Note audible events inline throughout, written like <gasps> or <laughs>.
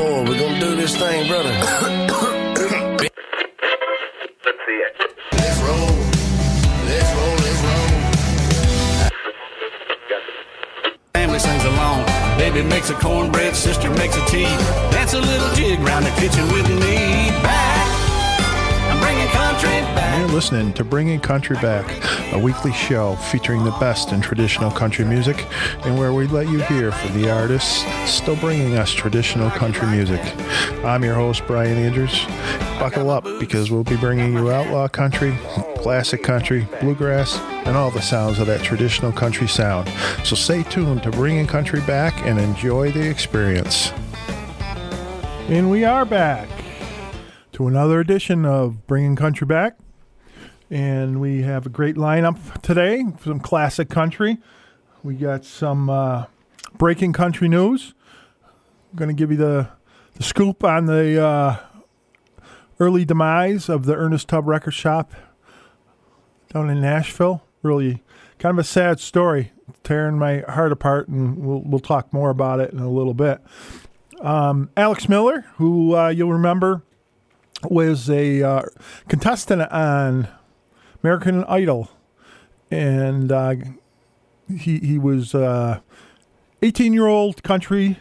forward. We're gonna do this thing, brother. Let's see it. Let's roll. Let's roll. Let's roll. Family sings along. Baby makes a cornbread, sister makes a tea. Dance a little jig round the kitchen with me. Back, You're listening to Bringing Country Back, a weekly show featuring the best in traditional country music and where we let you hear from the artists still bringing us traditional country music. I'm your host, Brian Andrews. Buckle up because we'll be bringing you outlaw country, classic country, bluegrass, and all the sounds of that traditional country sound. So stay tuned to Bringing Country Back and enjoy the experience. And we are back to another edition of Bringing Country Back. And we have a great lineup today, some classic country. We got some uh, breaking country news. I'm going to give you the, the scoop on the uh, early demise of the Ernest Tubb Record Shop down in Nashville. Really kind of a sad story, tearing my heart apart, and we'll, we'll talk more about it in a little bit. Um, Alex Miller, who uh, you'll remember was a uh, contestant on American Idol, and uh, he he was uh, 18 year old country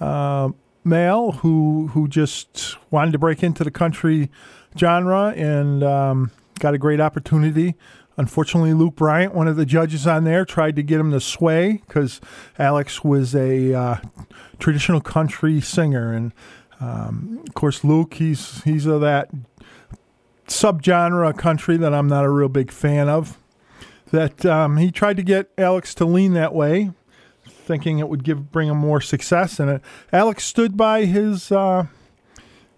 uh, male who who just wanted to break into the country genre and um, got a great opportunity. Unfortunately, Luke Bryan, one of the judges on there, tried to get him to sway because Alex was a uh, traditional country singer, and um, of course, Luke, he's he's of that subgenre country that I'm not a real big fan of. That um, he tried to get Alex to lean that way, thinking it would give bring him more success. And it, Alex stood by his, uh,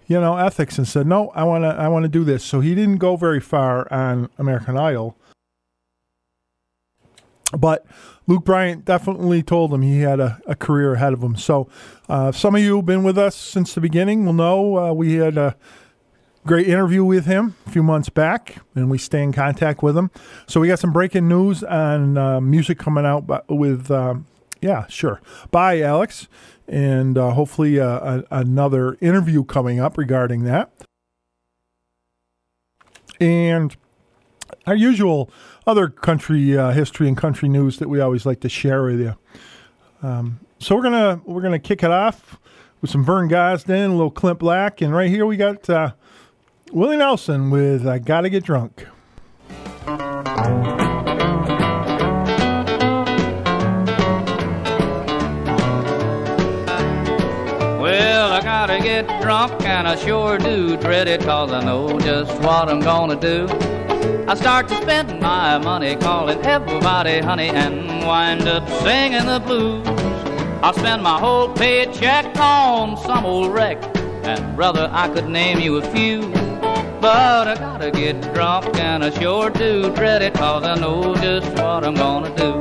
you know, ethics and said, "No, I want to I want to do this." So he didn't go very far on American Idol. But Luke Bryan definitely told him he had a, a career ahead of him. So, uh, some of you who've been with us since the beginning will know uh, we had a great interview with him a few months back, and we stay in contact with him. So, we got some breaking news on uh, music coming out with, um, yeah, sure. Bye, Alex. And uh, hopefully, uh, a, another interview coming up regarding that. And our usual other country uh, history and country news that we always like to share with you. Um, so we're gonna we're gonna kick it off with some Vern Gosdin, a little Clint Black, and right here we got uh, Willie Nelson with "I Gotta Get Drunk." Well, I gotta get drunk and I sure do dread it cause I know just what I'm gonna do. I start to spend my money calling everybody honey and wind up singing the blues. I'll spend my whole paycheck on some old wreck, and brother, I could name you a few. But I gotta get drunk and I sure do dread it cause I know just what I'm gonna do.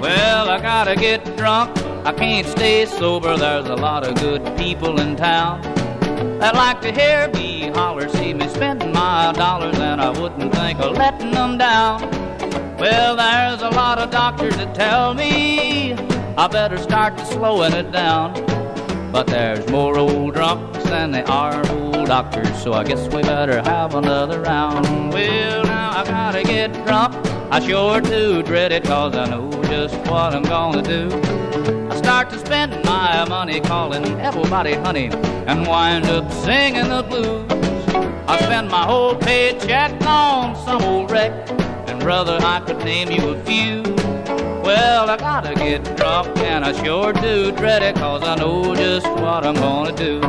Well, I gotta get drunk. I can't stay sober. There's a lot of good people in town that like to hear me holler, see me spending my dollars, and I wouldn't think of letting them down. Well, there's a lot of doctors that tell me I better start to slowing it down. But there's more old drunks than there are old doctors, so I guess we better have another round. Well, now I gotta get drunk. I sure do dread it, cause I know just what I'm gonna do. Start to spend my money calling everybody honey and wind up singing the blues. I spend my whole paycheck on some old wreck, and brother, I could name you a few. Well, I gotta get drunk, and I sure do dread it, cause I know just what I'm gonna do.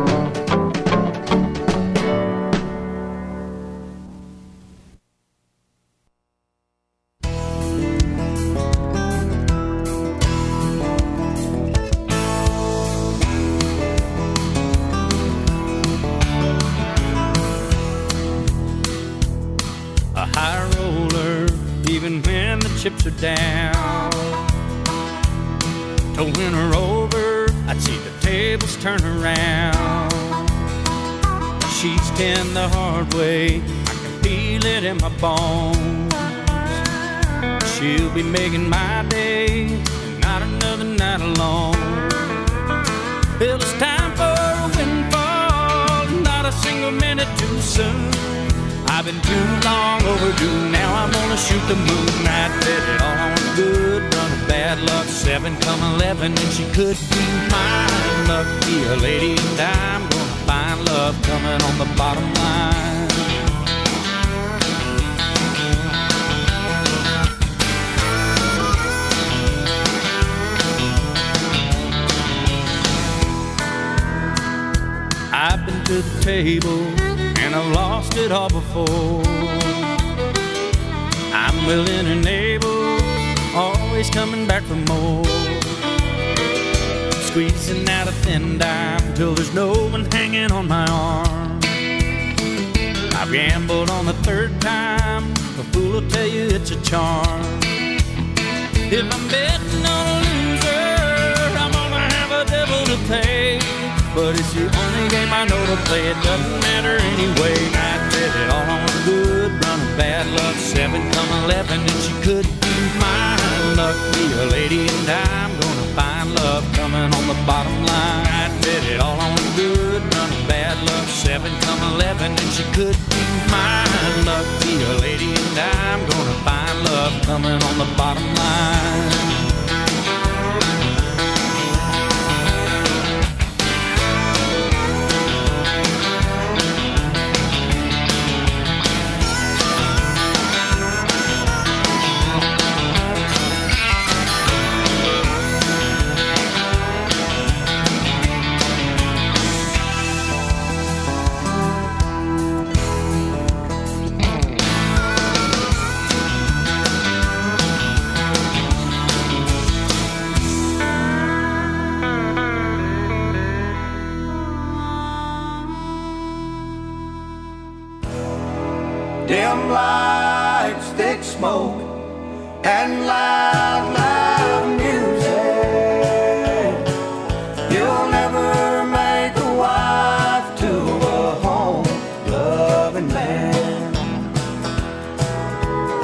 The hard way, I can feel it in my bones. she'll be making my day, not another night alone. Well, it's time for a windfall, not a single minute too soon. I've been too long overdue. Now I'm gonna shoot the moon. I bet it all on a good run of bad luck. Seven come eleven, and she could be mine. Lucky a lady, and I'm love coming on the bottom line. I've been to the table and I've lost it all before. I'm willing and able, always coming back for more. Squeezing out a thin dime till there's no one hanging on my arm. I've gambled on the third time, a fool will tell you it's a charm. If I'm betting on a loser, I'm gonna have a devil to pay. But it's the only game I know to play. It doesn't matter anyway. I bet it all on good run of bad luck. Seven come eleven, and she could be mine. Lucky a lady, and I'm gonna find love coming on the bottom line. I bet it all on good run of bad luck. Seven come eleven, and she could be mine. Lucky a lady, and I'm gonna find love coming on the bottom line.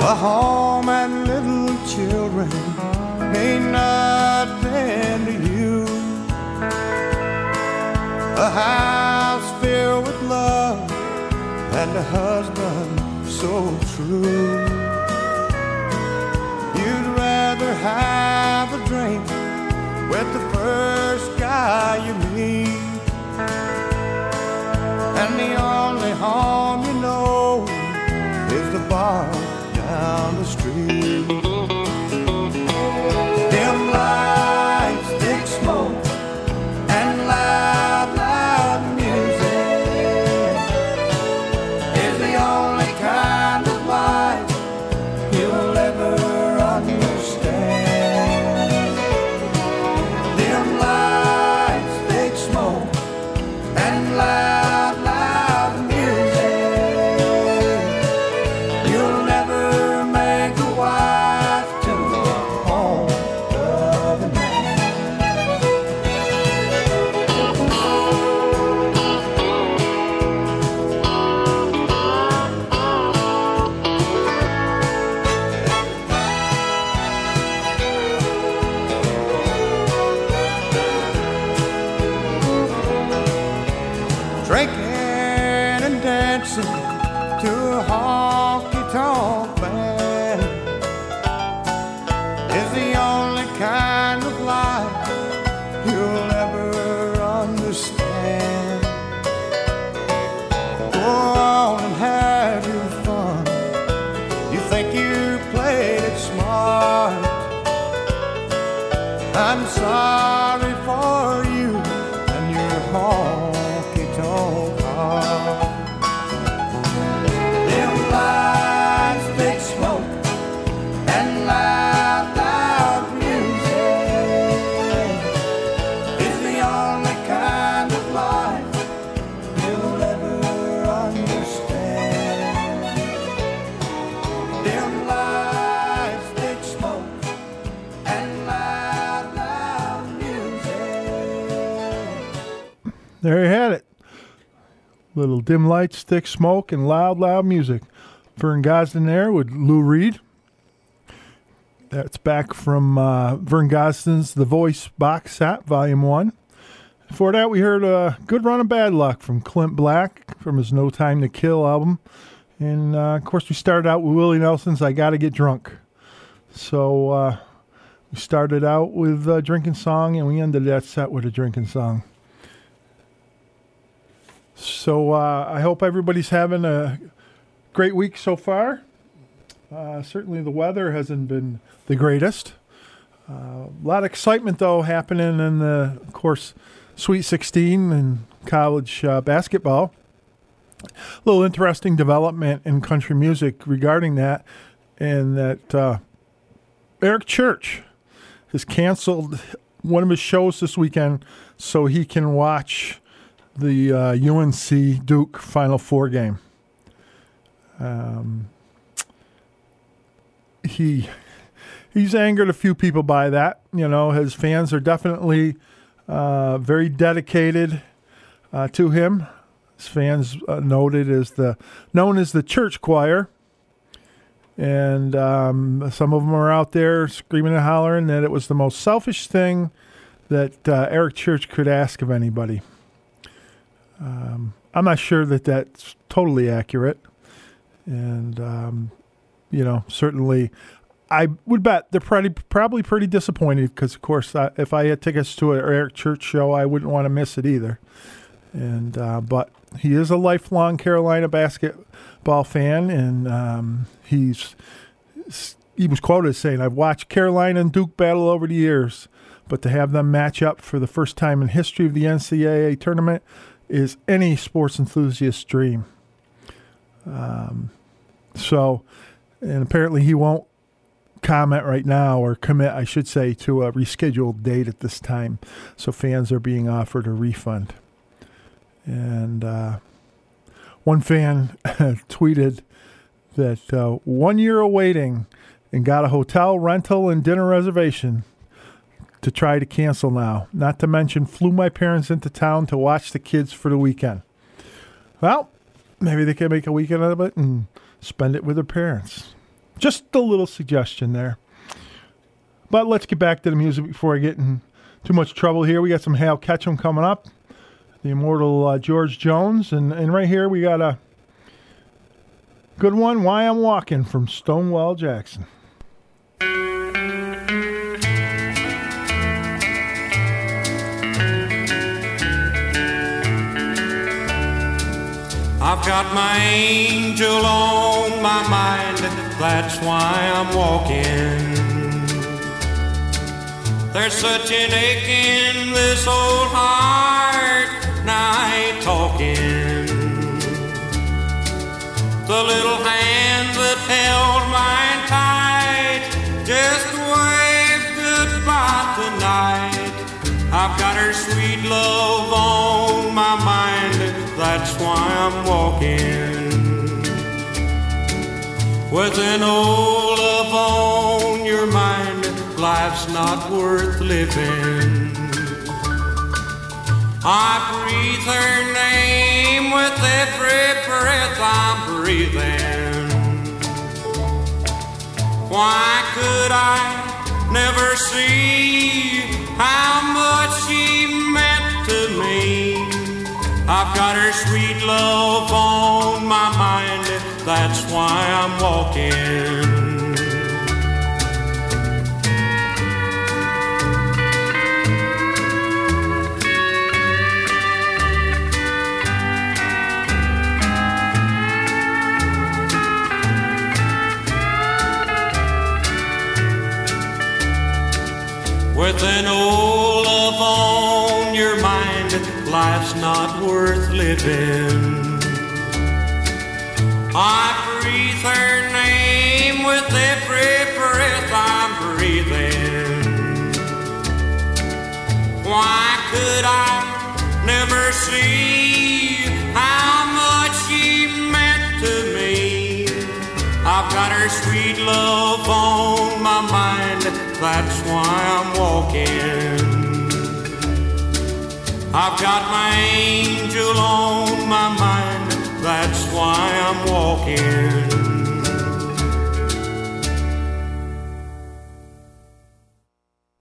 A home and little children may not mean nothing to you. A house filled with love and a husband so true. You'd rather have a drink with the first guy you meet. And the only home you know is the bar street. Little dim lights, thick smoke, and loud, loud music. Vern Gosdin there with Lou Reed. That's back from uh, Vern Gosdin's The Voice box set, Volume 1. Before that, we heard a good run of bad luck from Clint Black from his No Time to Kill album. And uh, of course, we started out with Willie Nelson's I Gotta Get Drunk. So uh, we started out with a drinking song and we ended that set with a drinking song. So uh, I hope everybody's having a great week so far. Uh, certainly, the weather hasn't been the greatest. Uh, a lot of excitement, though, happening in the, of course, Sweet 16 and college uh, basketball. A little interesting development in country music regarding that, and that uh, Eric Church has canceled one of his shows this weekend so he can watch the uh, UNC Duke Final Four game. Um, he he's angered a few people by that. You know, his fans are definitely uh, very dedicated uh, to him. His fans uh, noted as the known as the church choir, and um, some of them are out there screaming and hollering that it was the most selfish thing that uh, Eric Church could ask of anybody. Um, I'm not sure that that's totally accurate, and um, you know, certainly, I would bet they're pretty probably pretty disappointed because, of course, I, if I had tickets to an Eric Church show, I wouldn't want to miss it either. And uh, but he is a lifelong Carolina basketball fan, and um, he's he was quoted as saying, "I've watched Carolina and Duke battle over the years." But to have them match up for the first time in history of the NCAA tournament is any sports enthusiast's dream. Um, so, and apparently he won't comment right now or commit, I should say, to a rescheduled date at this time. So fans are being offered a refund. And uh, one fan <laughs> tweeted that uh, one year of waiting and got a hotel rental and dinner reservation to try to cancel now. Not to mention, flew my parents into town to watch the kids for the weekend. Well, maybe they can make a weekend out of it and spend it with their parents. Just a little suggestion there. But let's get back to the music before I get in too much trouble here. We got some Hal Ketchum coming up, the immortal uh, George Jones, and, and right here we got a good one, Why I'm Walking from Stonewall Jackson. I've got my angel on my mind, that's why I'm walking. There's such an ache in this old heart, now I ain't talking. The little hand that held mine tight just waved goodbye tonight. I've got her sweet love on my mind, that's why I'm walking. With an old love on your mind, life's not worth living. I breathe her name with every breath I'm breathing. Why could I never see how much she? I've got her sweet love on my mind, that's why I'm walking. With an old love on life's not worth living. I breathe her name with every breath I'm breathing. Why could I never see how much she meant to me? I've got her sweet love on my mind, that's why I'm walking. I've got my angel on my mind, that's why I'm walking.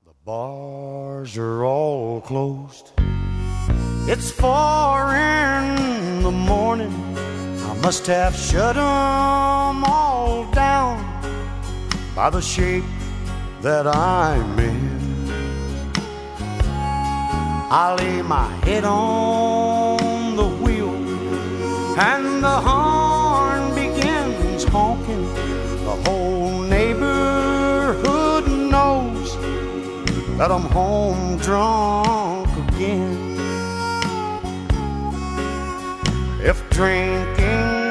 The bars are all closed. It's four in the morning. I must have shut them all down by the shape that I'm in. I lay my head on the wheel and the horn begins honking. The whole neighborhood knows that I'm home drunk again. If drinking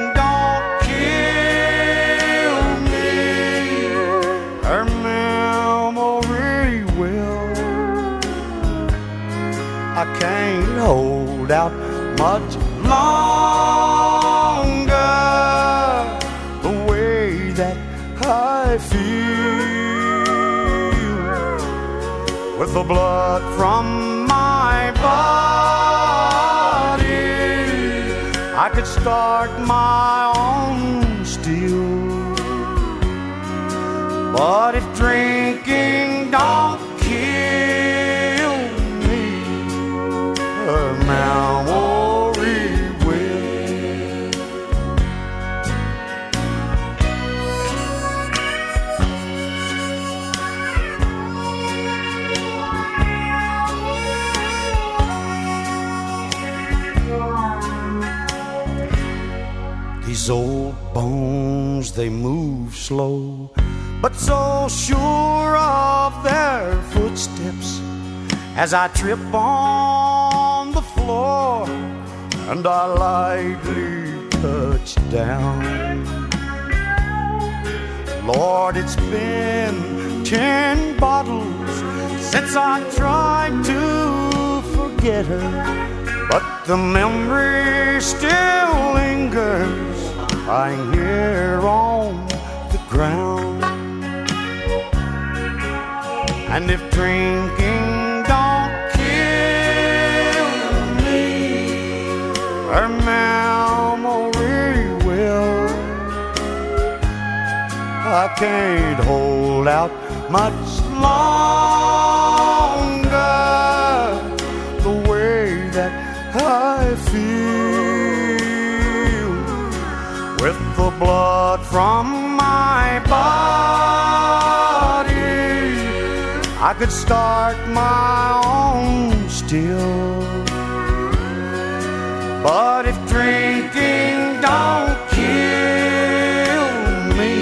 can't hold out much longer the way that I feel with the blood from my body. I could start my own still. But if drinking don't they move slow, but so sure of their footsteps as I trip on the floor and I lightly touch down. Lord, it's been ten bottles since I tried to forget her, but the memory still lingers lying here on the ground. And if drinking don't kill me, her memory will. I can't hold out much longer the blood from my body. I could start my own still. But if drinking don't kill me,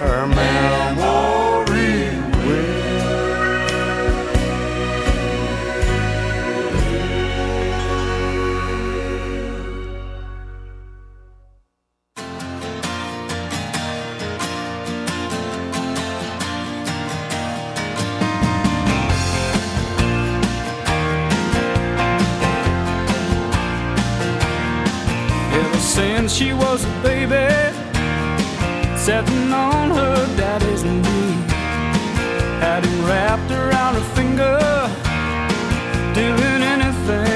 her memory Since she was a baby, sitting on her daddy's knee, had him wrapped around her finger, doing anything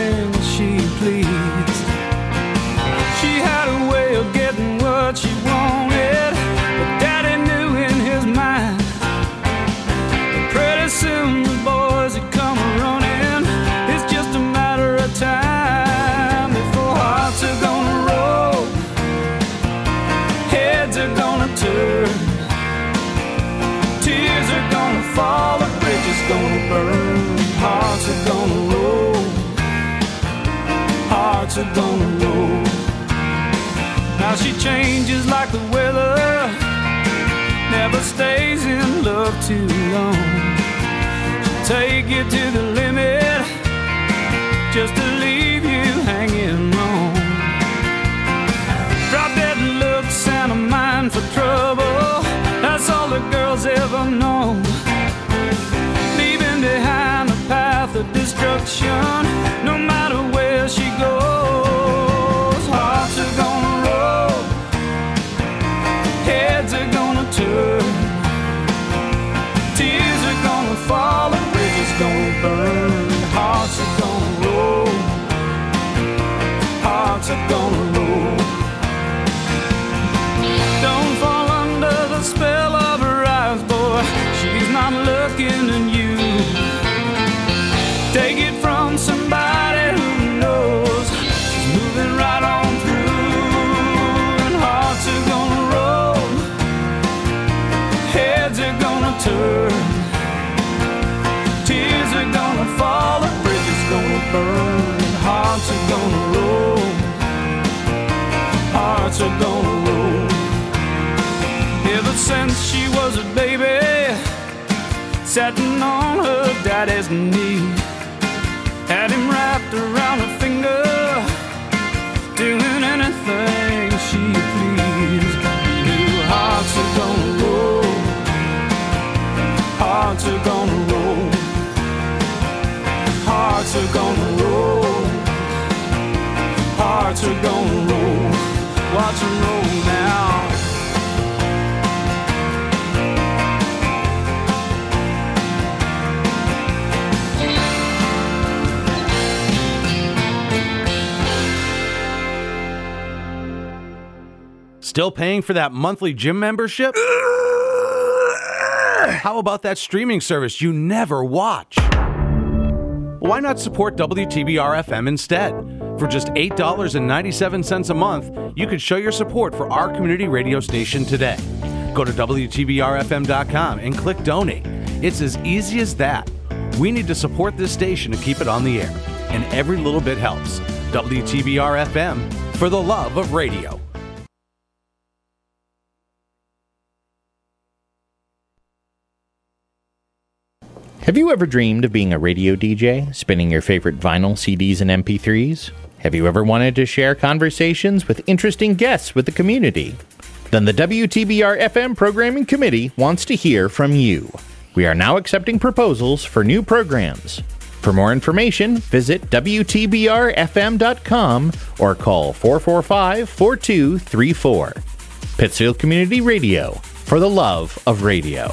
changes like the weather, never stays in love too long. Take you to the limit just to leave you hanging on. Drop dead looks and a mind for trouble, that's all the girls ever know. Leaving behind a path of destruction, no matter where I'm looking at you. Take it from somebody who knows. She's moving right on through, and hearts are gonna roll, heads are gonna turn, tears are gonna fall, a bridge is gonna burn, and hearts are gonna roll, hearts are gonna roll. Ever since she sitting on her daddy's knee, had him wrapped around her finger, doing anything she pleased. He knew hearts are gonna roll, hearts are gonna roll, hearts are gonna roll, hearts are gonna roll. Watch them roll now. Still paying for that monthly gym membership? <gasps> How about that streaming service you never watch? Why not support WTBR FM instead? For just $8.97 a month, you could show your support for our community radio station today. Go to WTBRFM.com and click donate. It's as easy as that. We need to support this station to keep it on the air, and every little bit helps. WTBR FM for the love of radio. Have you ever dreamed of being a radio DJ, spinning your favorite vinyl, CDs, and MP3s? Have you ever wanted to share conversations with interesting guests with the community? Then the WTBR FM Programming Committee wants to hear from you. We are now accepting proposals for new programs. For more information, visit WTBRFM.com or call 445 4234. Pittsfield Community Radio, for the love of radio.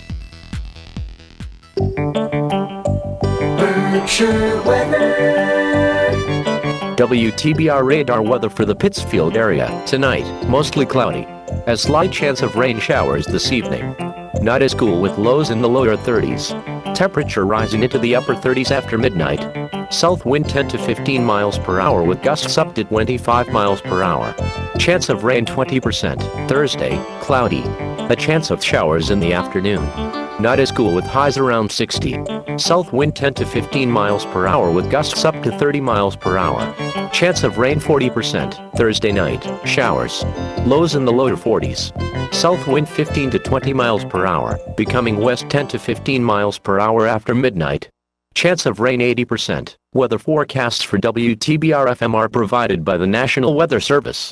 Weather. WTBR radar weather for the Pittsfield area. Tonight, mostly cloudy. A slight chance of rain showers this evening. Not as cool with lows in the lower 30s. Temperature rising into the upper 30s after midnight. South wind 10 to 15 miles per hour with gusts up to 25 miles per hour. Chance of rain 20%. Thursday, cloudy. A chance of showers in the afternoon. Not as cool with highs around 60. South wind 10 to 15 miles per hour with gusts up to 30 miles per hour. Chance of rain 40%. Thursday night, showers. Lows in the lower 40s. South wind 15 to 20 miles per hour, becoming west 10 to 15 miles per hour after midnight. Chance of rain 80%. Weather forecasts for WTBR FM are provided by the National Weather Service.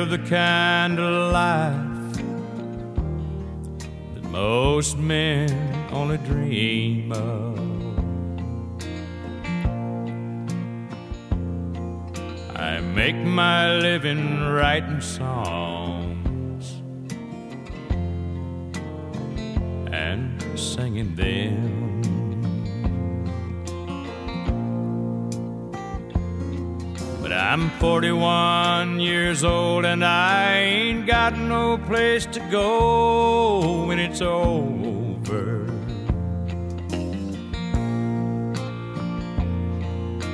live the kind of life that most men only dream of. I make my living writing songs and singing them. But I'm 41 years old and I ain't got no place to go when it's over.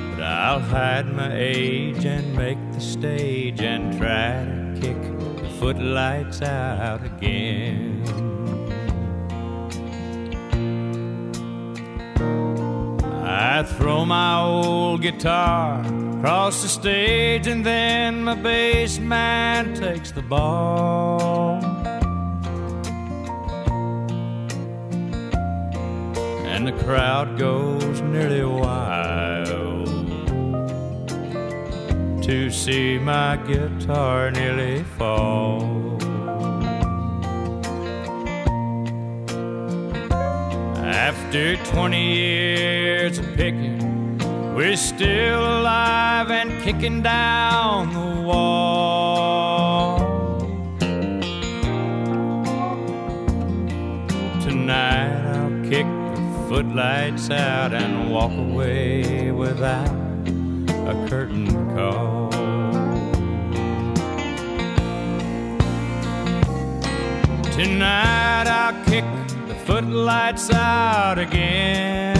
But I'll hide my age and make the stage and try to kick the footlights out again. I throw my old guitar Cross the stage and then my bass man takes the ball. And the crowd goes nearly wild to see my guitar nearly fall. After 20 years of picking, we're still alive and kicking down the wall. Tonight I'll kick the footlights out and walk away without a curtain call. Tonight I'll kick the footlights out again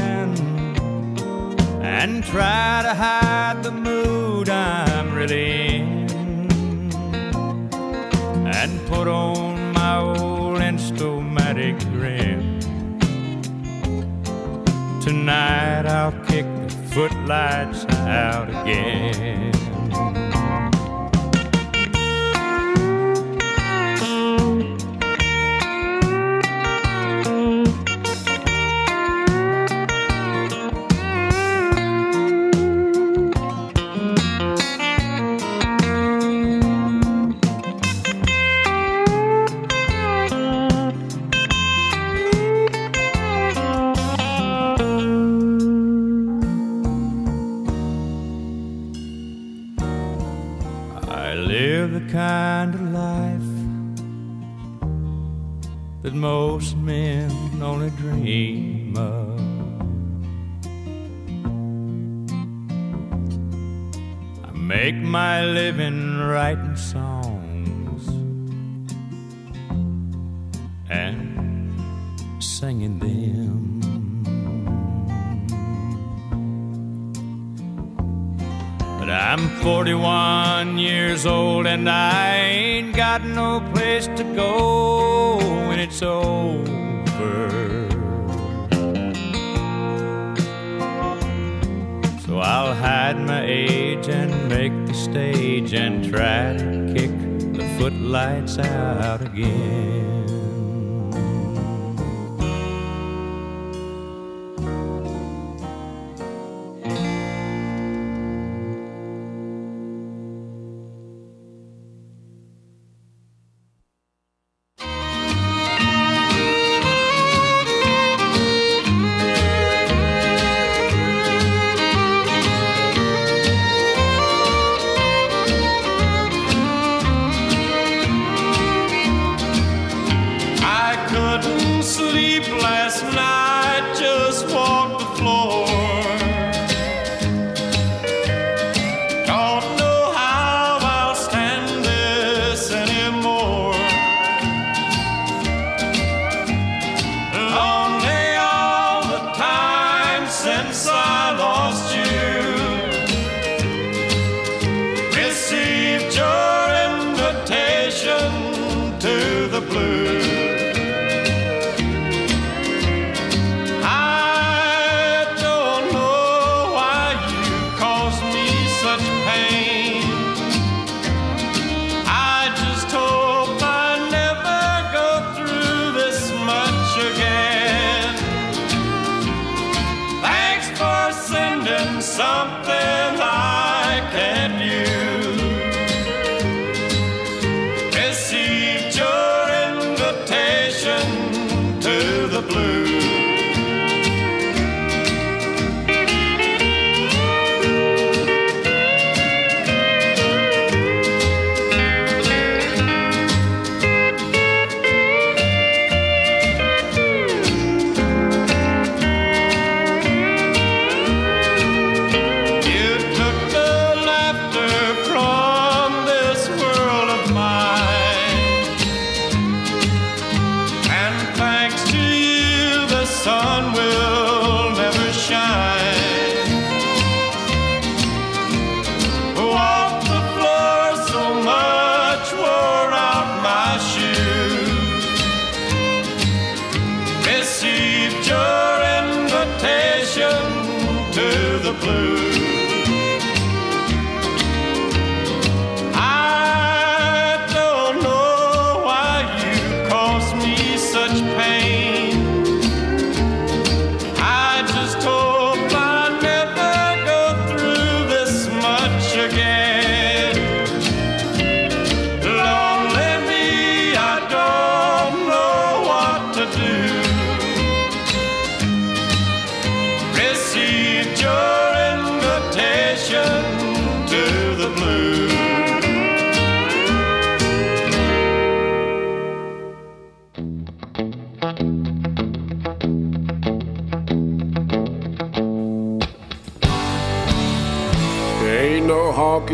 and try to hide the mood I'm really in and put on my old Instamatic grin. Tonight I'll kick the footlights out again. Living writing try to kick the footlights out again.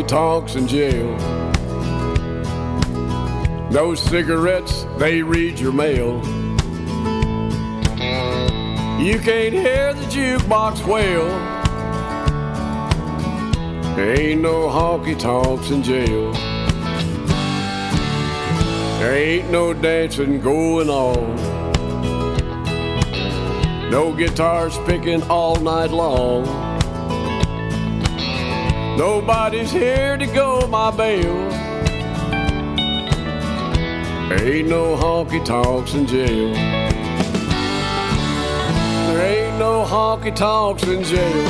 Tonks in jail. Those cigarettes, they read your mail. You can't hear the jukebox wail. There ain't no honky tonks in jail. There ain't no dancing going on. No guitars picking all night long. Nobody's here to go my bail. Ain't no honky tonks in jail. There ain't no honky tonks in jail.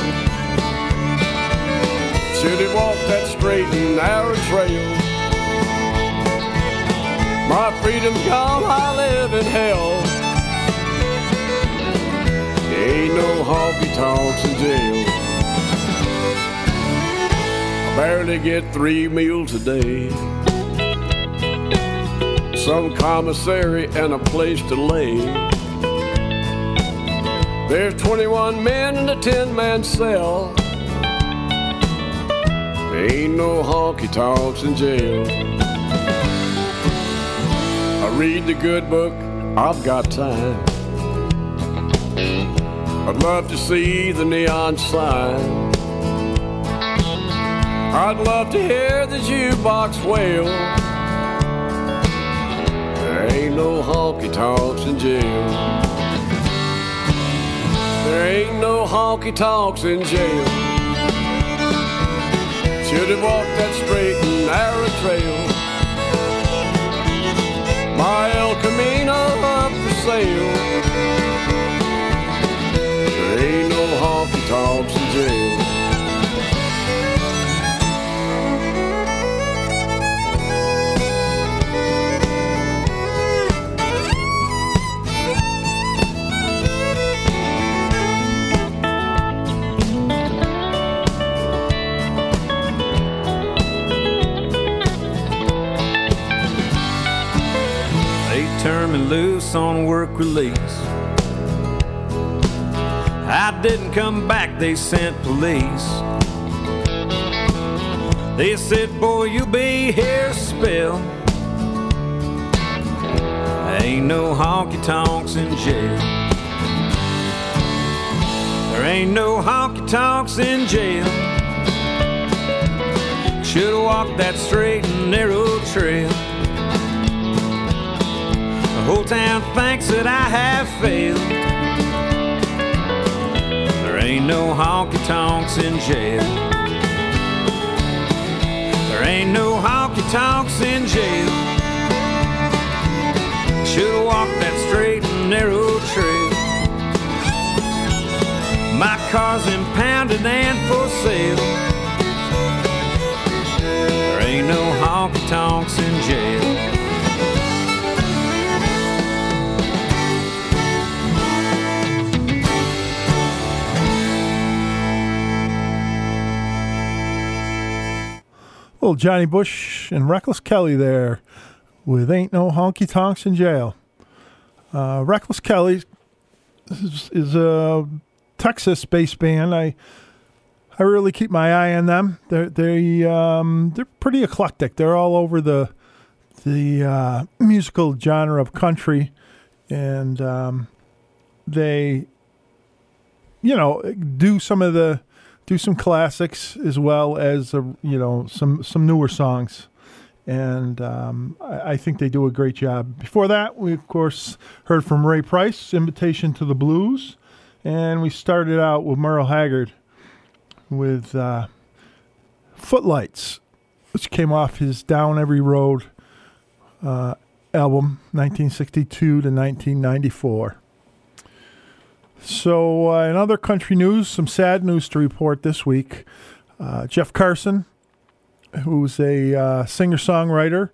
Should have walked that straight and narrow trail. My freedom's gone, I live in hell. There ain't no honky tonks in jail. Barely get three meals a day. Some commissary and a place to lay. There's 21 men in a 10 man cell. Ain't no honky tonks in jail. I read the good book, I've got time. I'd love to see the neon sign. I'd love to hear the jukebox wail. There ain't no honky tonks in jail. There ain't no honky tonks in jail. Should have walked that straight and narrow trail. My El Camino up for sale. There ain't no honky tonks in jail. Loose on work release. I didn't come back, they sent police. They said, Boy, you'll be here a spell. Ain't no honky tonks in jail. There ain't no honky tonks in jail. Should've walked that straight and narrow trail. Whole town thinks that I have failed. There ain't no honky tonks in jail. There ain't no honky tonks in jail. Should've walked that straight and narrow trail. My car's impounded and for sale. There ain't no honky tonks in jail. Little Johnny Bush and Reckless Kelly there with Ain't No Honky Tonks in Jail. Uh, Reckless Kelly is, is a Texas based band. I I really keep my eye on them. They're they um, they're pretty eclectic. They're all over the the uh, musical genre of country, and um, they you know do some of the do some classics as well as uh, you know some some newer songs and um, I, I think they do a great job. Before that, we of course heard from Ray Price, "Invitation to the Blues," and we started out with Merle Haggard with uh, "Footlights," which came off his "Down Every Road" uh, album, 1962 to 1994. So, uh, in other country news, some sad news to report this week. Uh, Jeff Carson, who's a uh, singer songwriter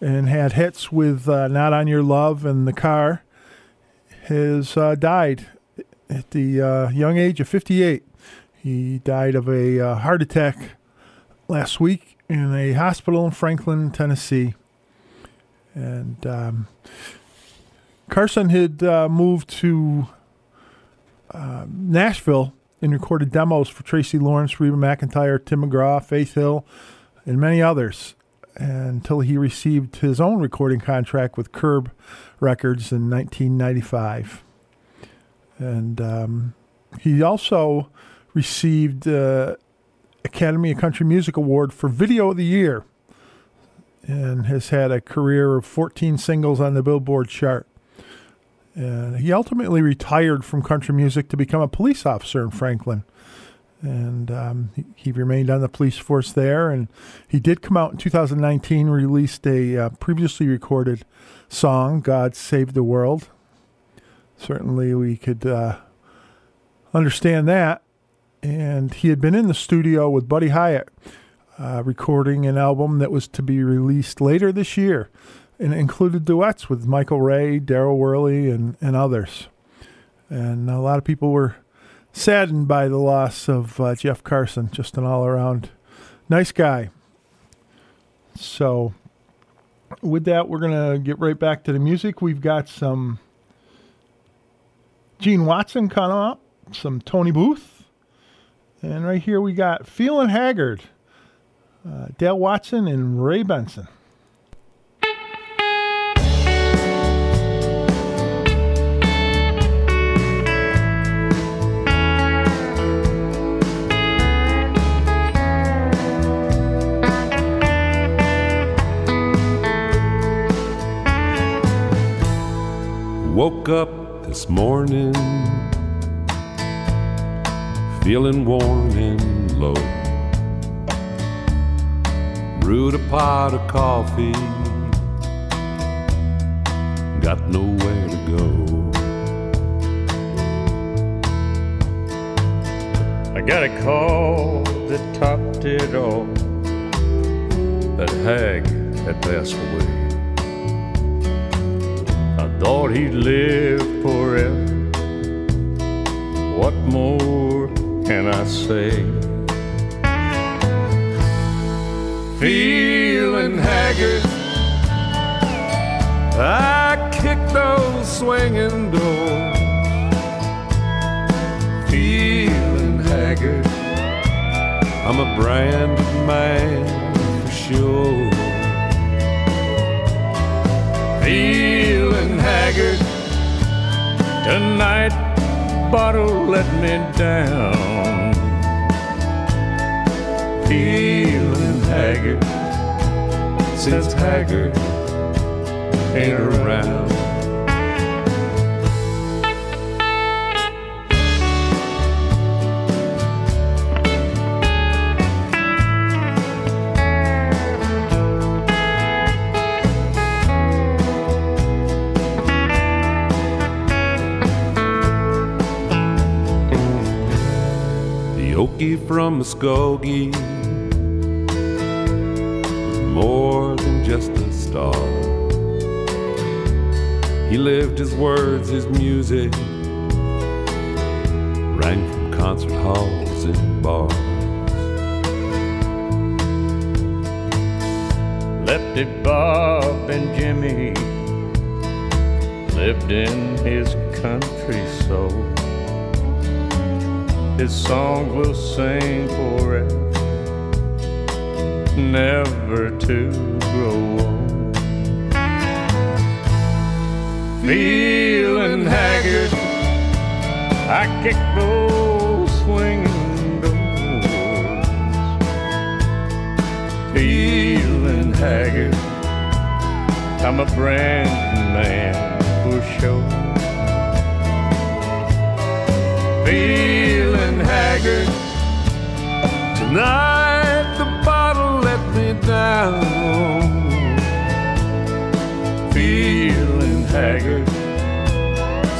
and had hits with uh, Not On Your Love and The Car, has uh, died at the uh, young age of 58. He died of a heart attack last week in a hospital in Franklin, Tennessee. And um, Carson had moved to uh, Nashville and recorded demos for Tracy Lawrence, Reba McEntire, Tim McGraw, Faith Hill, and many others until he received his own recording contract with Curb Records in 1995. And um, he also received uh, Academy of Country Music Award for Video of the Year and has had a career of 14 singles on the Billboard chart. And he ultimately retired from country music to become a police officer in Franklin. And um, he, he remained on the police force there. And he did come out in 2019, released a uh, previously recorded song, God Save the World. Certainly, we could uh, understand that. And he had been in the studio with Buddy Hyatt, uh, recording an album that was to be released later this year and included duets with Michael Ray, Darryl Worley, and, and others. And a lot of people were saddened by the loss of uh, Jeff Carson, just an all around nice guy. So, with that, we're going to get right back to the music. We've got some Gene Watson coming up, some Tony Booth, and right here we got Feeling Haggard, uh, Dale Watson, and Ray Benson. Woke up this morning feeling worn and low. Brewed a pot of coffee, got nowhere to go. I got a call that topped it all. That hag had passed away. Thought he'd live forever. What more can I say? Feeling haggard, I kicked those swinging doors. Feeling haggard, I'm a branded man for sure. Feeling haggard, Tonight, bottle let me down. feeling haggard, since haggard ain't around. From Muskogee more than just a star. He lived his words, his music, rang from concert halls and bars. Lefty Bob and Jimmy lived in his country soul. His song will sing forever, never to grow old. Feeling haggard, I kick those swinging doors. feeling haggard, I'm a brand new man for sure. feeling haggard. Tonight the bottle let me down. Feeling haggard,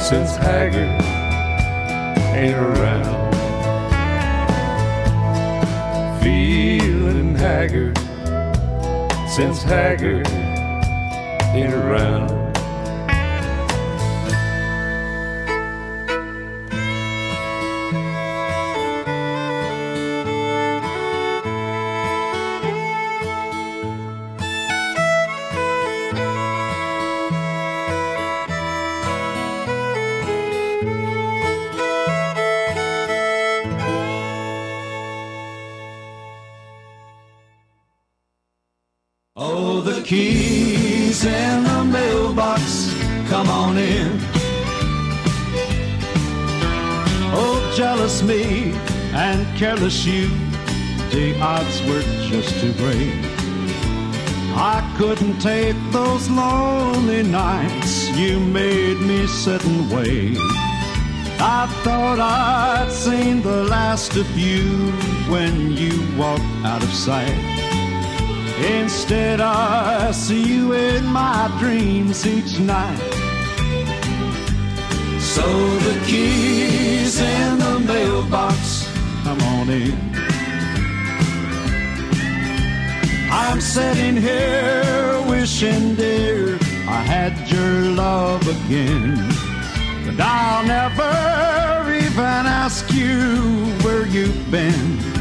since haggard ain't around. Feeling haggard, since haggard ain't around. Oh, the keys in the mailbox, come on in. Oh, jealous me and careless you, the odds were just too great. I couldn't take those lonely nights you made me sit and wait. I thought I'd seen the last of you when you walked out of sight. Instead, I see you in my dreams each night. So the keys in the mailbox, come on in. I'm sitting here wishing, dear, I had your love again. But I'll never even ask you where you've been.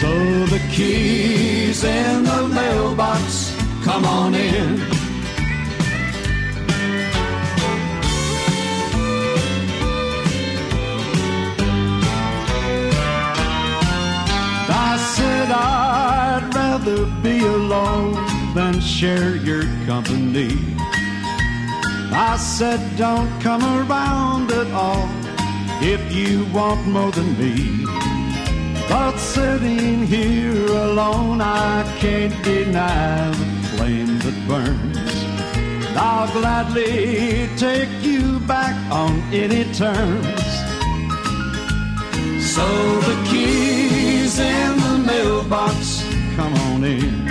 So the keys in the mailbox, come on in. I said I'd rather be alone than share your company. I said don't come around at all if you want more than me. But sitting here alone, I can't deny the flame that burns. I'll gladly take you back on any terms. So the keys in the mailbox, come on in.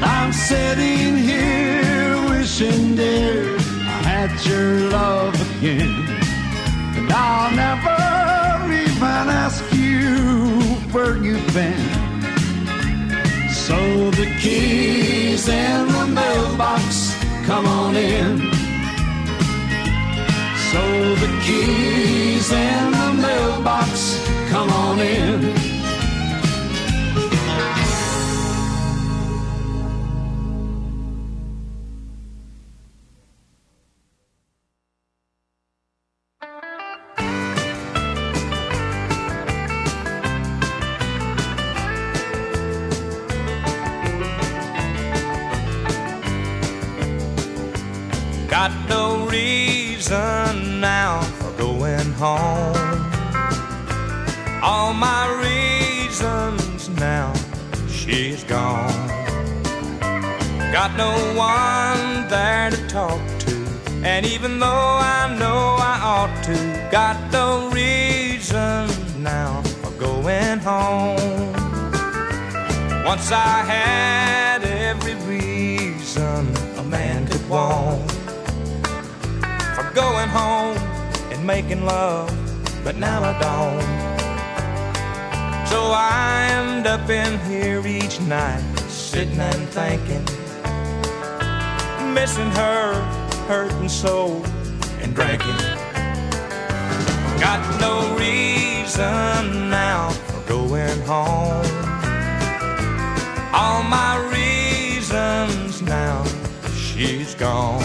I'm sitting here wishing, dear, I had your love again. And I'll never even ask you where you've been. So the keys in the mailbox, come on in. So the keys in the mailbox, come on in. Got no one there to talk to, and even though I know I ought to, got no reason now for going home. Once I had every reason a man could want for going home and making love, but now I don't. So I end up in here each night, sitting and thinking, missing her, hurting so, and drinking. Got no reason now for going home. All my reasons now, she's gone.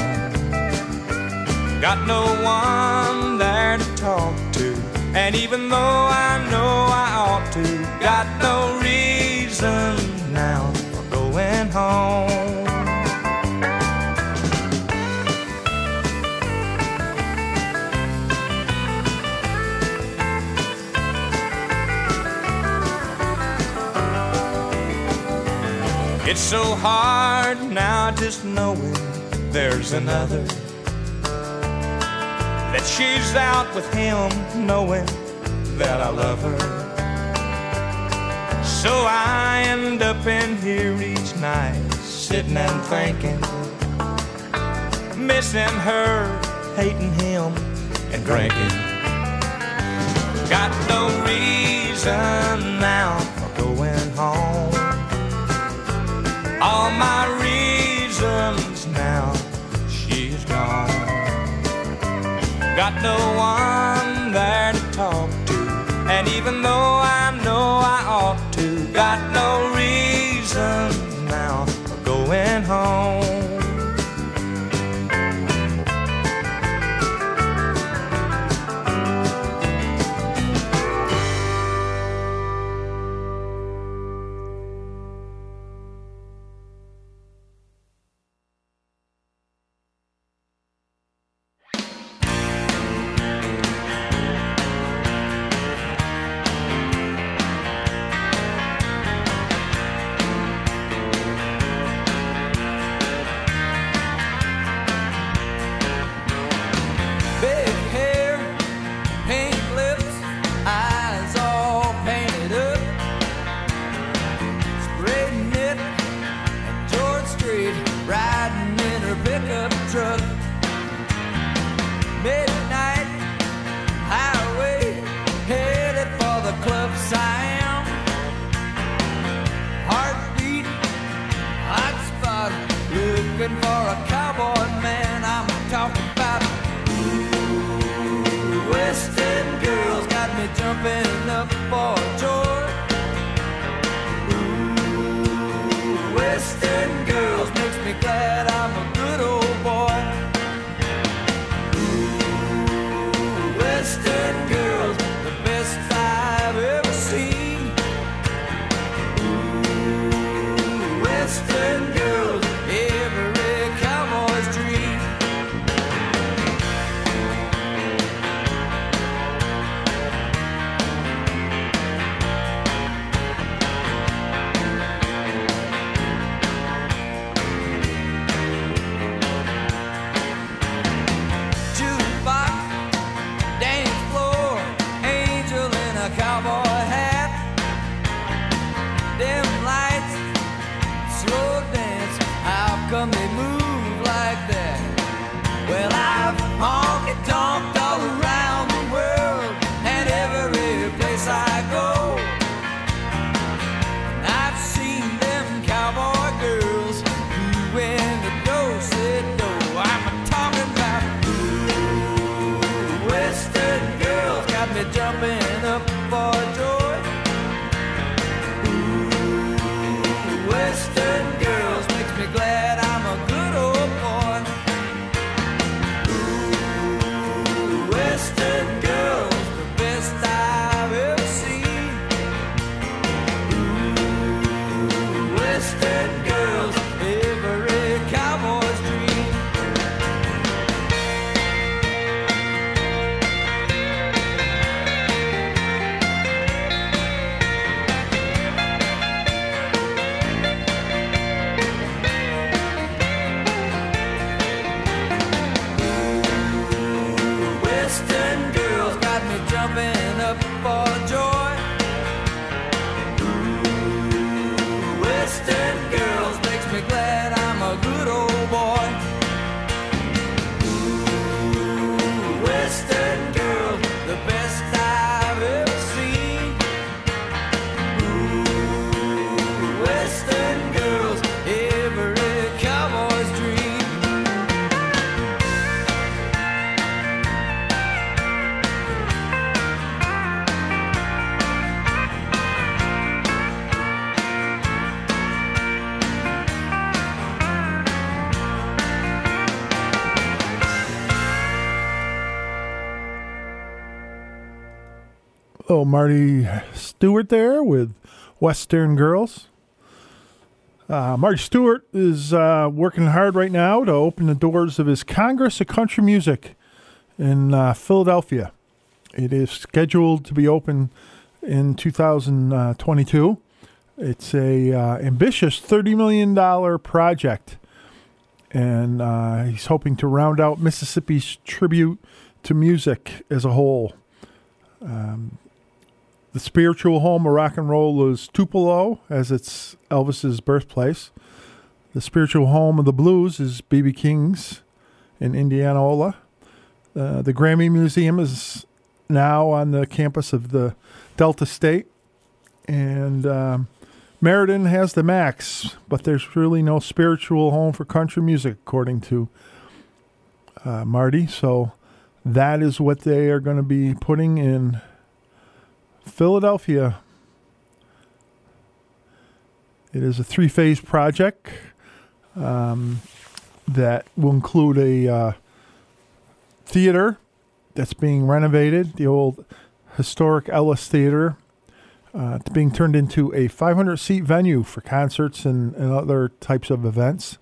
Got no one there to talk to. And even though I know I ought to, got no reason It's so hard now just knowing there's another. That she's out with him knowing that I love her. So I end up in here each night, sitting and thinking, missing her, hating him, and drinking. Got no reason now for going home. My reasons now, she's gone. Got no one there to talk to. And even though I know I ought to, got no reason now for going home. Marty Stuart there with Western Girls. Uh, Marty Stuart is uh, working hard right now to open the doors of his Congress of Country Music in uh, Philadelphia. It is scheduled to be open in 2022. It's a uh, ambitious $30 million project, and uh, he's hoping to round out Mississippi's tribute to music as a whole. Um, the spiritual home of rock and roll is Tupelo, as it's Elvis's birthplace. The spiritual home of the blues is BB King's in Indianola. Uh, the Grammy Museum is now on the campus of the Delta State. And um, Meridian has the Max, but there's really no spiritual home for country music, according to uh, Marty. So that is what they are going to be putting in Philadelphia. It is a three phase project um, that will include a uh, theater that's being renovated, the old historic Ellis Theater. Uh, it's being turned into a 500 seat venue for concerts and, and other types of events.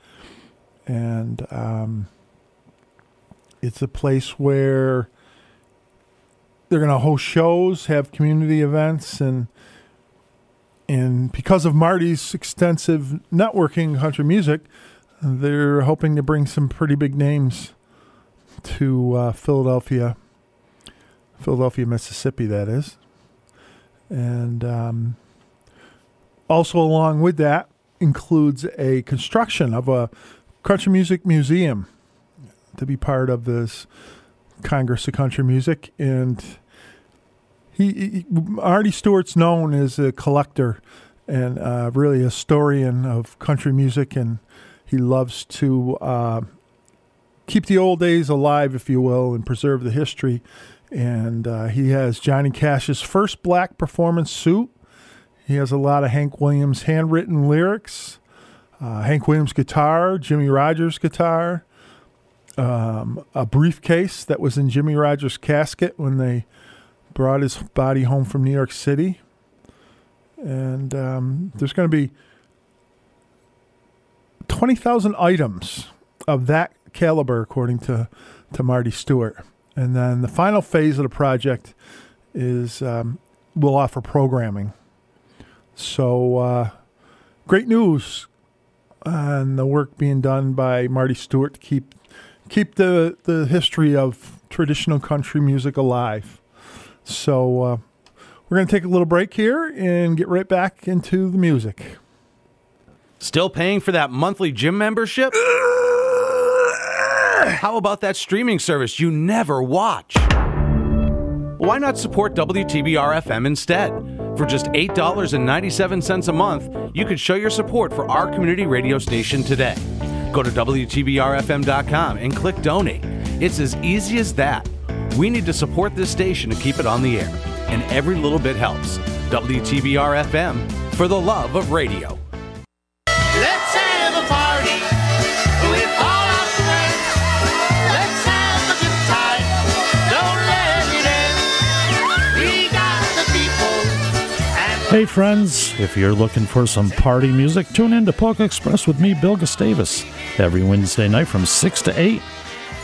And um, it's a place where they're going to host shows, have community events, and and because of Marty's extensive networking in country music, they're hoping to bring some pretty big names to uh, Philadelphia, Philadelphia, Mississippi. That is, and um, also along with that includes a construction of a country music museum to be part of this Congress of Country Music, and he, he Marty Stuart's known as a collector and uh, really a historian of country music, and He loves to uh, keep the old days alive, if you will, and preserve the history. And uh, he has Johnny Cash's first black performance suit. He has a lot of Hank Williams handwritten lyrics, uh, Hank Williams guitar, Jimmie Rodgers guitar, um, a briefcase that was in Jimmie Rodgers' casket when they brought his body home from New York City. And um, there's going to be 20,000 items of that caliber, according to, to Marty Stuart. And then the final phase of the project is um, we'll offer programming. So, uh, great news on the work being done by Marty Stuart to keep keep the, the history of traditional country music alive. So, uh, we're going to take a little break here and get right back into the music. Still paying for that monthly gym membership? <laughs> How about that streaming service you never watch? Why not support WTBR FM instead? For just $8.97 a month, you could show your support for our community radio station today. Go to WTBRFM.com and click donate. It's as easy as that. We need to support this station to keep it on the air, and every little bit helps. WTBR FM for the love of radio. Let's Hey friends, if you're looking for some party music, tune in to Polka Express with me, Bill Gustavus, every Wednesday night from 6 to 8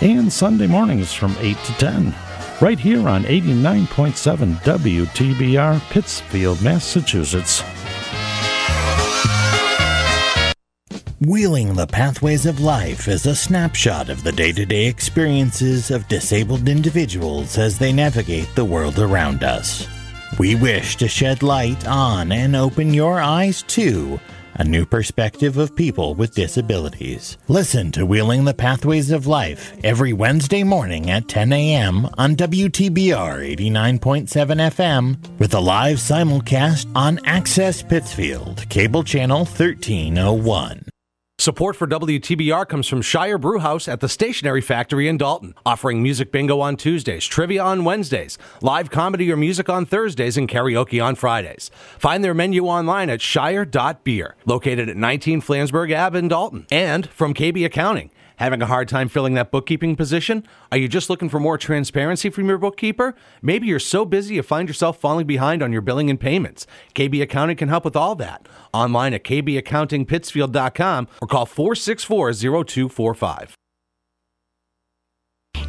and Sunday mornings from 8 to 10, right here on 89.7 WTBR, Pittsfield, Massachusetts. Wheeling the Pathways of Life is a snapshot of the day to day experiences of disabled individuals as they navigate the world around us. We wish to shed light on and open your eyes to a new perspective of people with disabilities. Listen to Wheeling the Pathways of Life every Wednesday morning at 10 a.m. on WTBR 89.7 FM with a live simulcast on Access Pittsfield, cable channel 1301. Support for WTBR comes from Shire Brewhouse at the Stationery Factory in Dalton, offering music bingo on Tuesdays, trivia on Wednesdays, live comedy or music on Thursdays, and karaoke on Fridays. Find their menu online at shire.beer, located at 19 Flansburgh Ave in Dalton, and from KB Accounting. Having a hard time filling that bookkeeping position? Are you just looking for more transparency from your bookkeeper? Maybe you're so busy you find yourself falling behind on your billing and payments. KB Accounting can help with all that. Online at kbaccountingpittsfield.com or call 464 0245.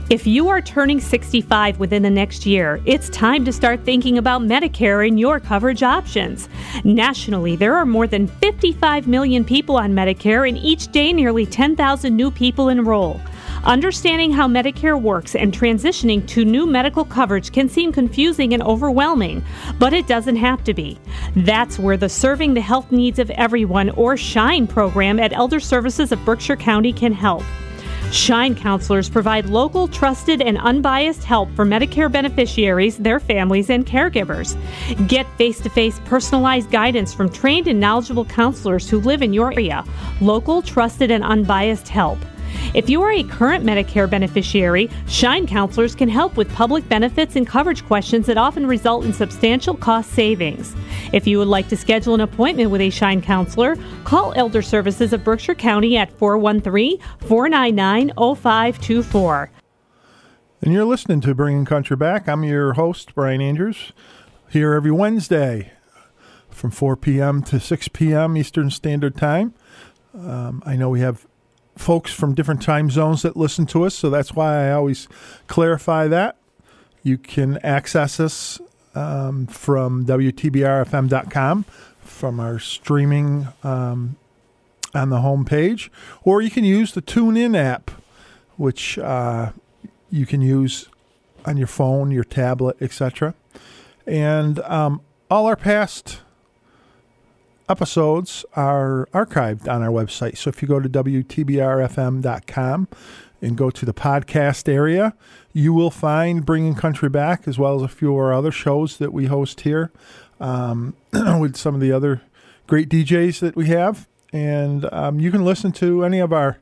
If you are turning 65 within the next year, it's time to start thinking about Medicare and your coverage options. Nationally, there are more than 55 million people on Medicare, and each day nearly 10,000 new people enroll. Understanding how Medicare works and transitioning to new medical coverage can seem confusing and overwhelming, but it doesn't have to be. That's where the Serving the Health Needs of Everyone or SHINE program at Elder Services of Berkshire County can help. Shine counselors provide local, trusted, and unbiased help for Medicare beneficiaries, their families, and caregivers. Get face to face personalized guidance from trained and knowledgeable counselors who live in your area. Local, trusted, and unbiased help. If you are a current Medicare beneficiary, Shine counselors can help with public benefits and coverage questions that often result in substantial cost savings. If you would like to schedule an appointment with a Shine counselor, call Elder Services of Berkshire County at 413 499 0524. And you're listening to Bringing Country Back. I'm your host, Brian Andrews, here every Wednesday from 4 p.m. to 6 p.m. Eastern Standard Time. Um, I know we have folks from different time zones that listen to us, so that's why I always clarify that. You can access us um, from WTBRFM.com from our streaming um, on the home page, or you can use the TuneIn app, which uh, you can use on your phone, your tablet, etc. And um, all our past episodes are archived on our website. So if you go to WTBRFM.com and go to the podcast area, you will find Bringing Country Back as well as a few of our other shows that we host here um, <clears throat> with some of the other great DJs that we have. and um, you can listen to any of our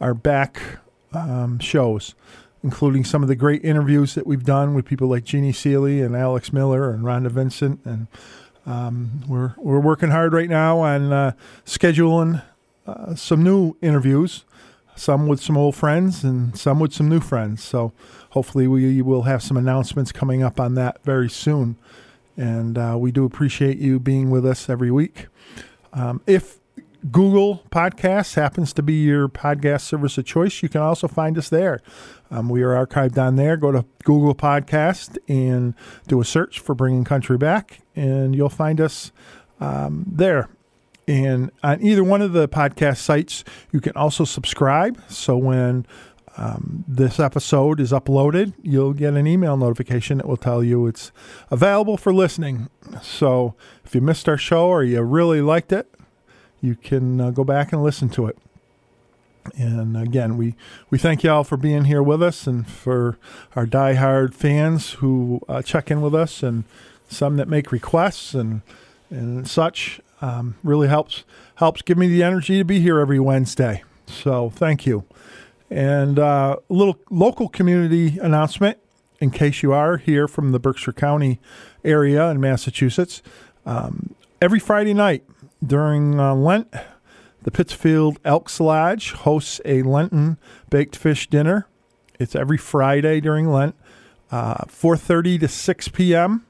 our back um, shows, including some of the great interviews that we've done with people like Jeannie Seely and Alex Miller and Rhonda Vincent, and um, we're we're working hard right now on uh, scheduling uh, some new interviews, some with some old friends and some with some new friends. So hopefully we will have some announcements coming up on that very soon. And uh, we do appreciate you being with us every week. Um, if Google Podcasts happens to be your podcast service of choice, you can also find us there. Um, we are archived on there. Go to Google Podcast and do a search for Bringing Country Back, and you'll find us um, there. And on either one of the podcast sites, you can also subscribe. So when um, this episode is uploaded, you'll get an email notification that will tell you it's available for listening. So if you missed our show or you really liked it, you can uh, go back and listen to it. And again, we, we thank you all for being here with us and for our diehard fans who uh, check in with us and some that make requests and and such. Um, really helps helps give me the energy to be here every Wednesday. So thank you. And uh, a little local community announcement in case you are here from the Berkshire County area in Massachusetts. Um, every Friday night during uh, Lent, the Pittsfield Elks Lodge hosts a Lenten baked fish dinner. It's every Friday during Lent, uh, 4:30 to 6 p.m.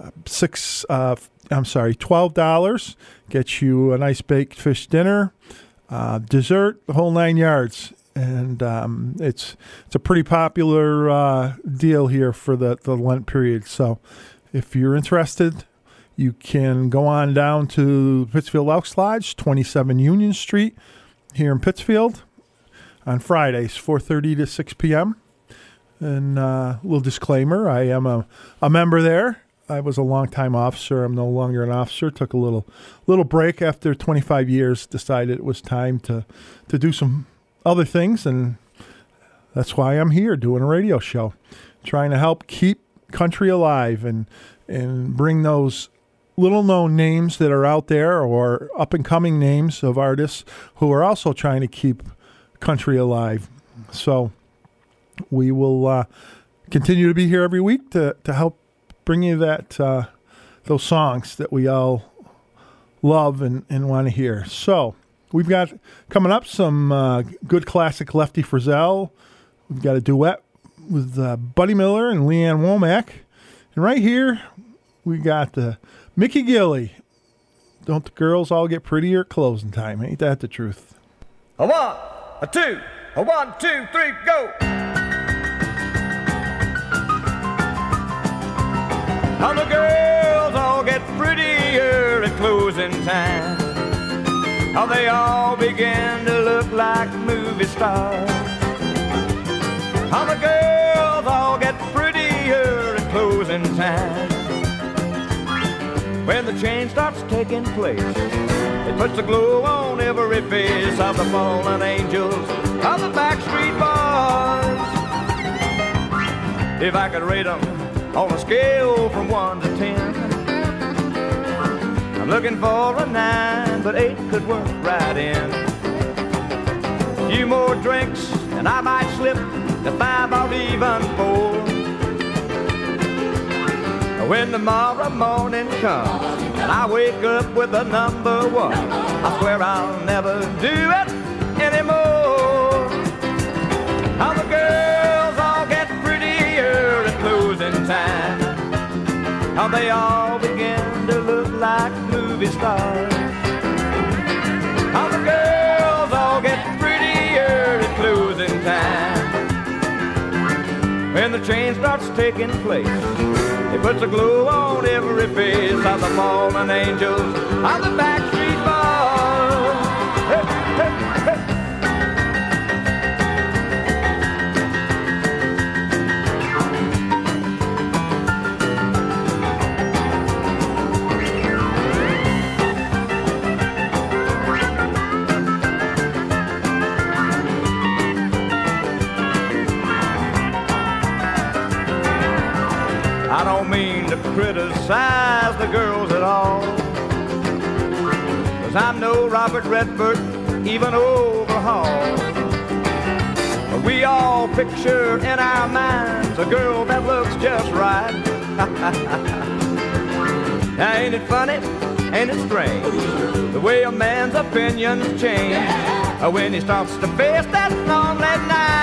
Uh, six, uh, I'm sorry, twelve dollars gets you a nice baked fish dinner, uh, dessert, the whole nine yards, and um, it's it's a pretty popular uh, deal here for the the Lent period. So, if you're interested, you can go on down to Pittsfield Elks Lodge, 27 Union Street, here in Pittsfield, on Fridays, 4:30 to 6 p.m. And uh, little disclaimer: I am a, a member there. I was a longtime officer. I'm no longer an officer. Took a little little break after 25 years. Decided it was time to to do some other things, and that's why I'm here doing a radio show, trying to help keep country alive and and bring those little known names that are out there or up and coming names of artists who are also trying to keep country alive. So we will uh, continue to be here every week to, to help bring you that uh, those songs that we all love and, and want to hear. So we've got coming up some uh, good classic Lefty Frizzell. We've got a duet with uh, Buddy Miller and Lee Ann Womack. And right here, we got the Mickey Gilley. Don't the girls all get prettier at closing time? Ain't that the truth? A one, a two, a one, two, three, go. How the girls all get prettier at closing time. How they all begin to look like movie stars. How the girls all get prettier at closing time. When the change starts taking place, it puts a glow on every face of the fallen angels of the backstreet boys. If I could rate them on a scale from one to ten, I'm looking for a nine, but eight could work right in. A few more drinks, and I might slip to five or even four. When tomorrow morning comes and I wake up with a number one, I swear I'll never do it anymore. How the girls all get prettier at closing time. How they all begin to look like movie stars. How the girls all get prettier at closing time. When the train starts taking place, it puts a glow on every face of the fallen angels of the backstreet boys. to criticize the girls at all. Cause I'm no Robert Redford, even overhaul. But we all picture in our minds a girl that looks just right. <laughs> now, ain't it funny? Ain't it strange? The way a man's opinions change when he starts to face that lonely night.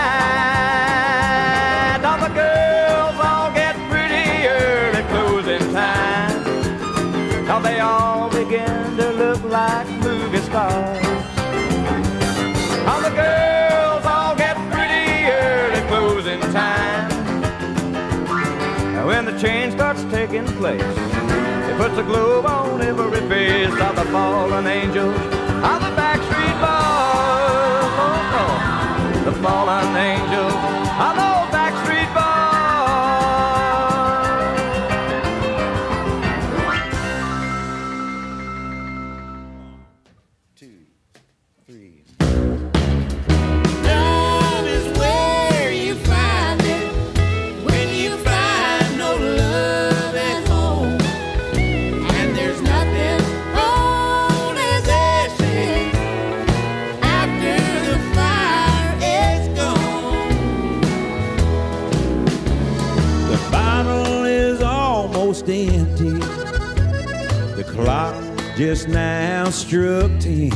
in place. It puts a globe on every face of the fallen angels of the backstreet boys. Oh, oh, the fallen angels just now struck ten.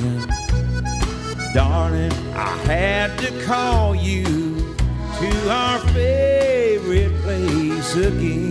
Darling, I had to call you to our favorite place again.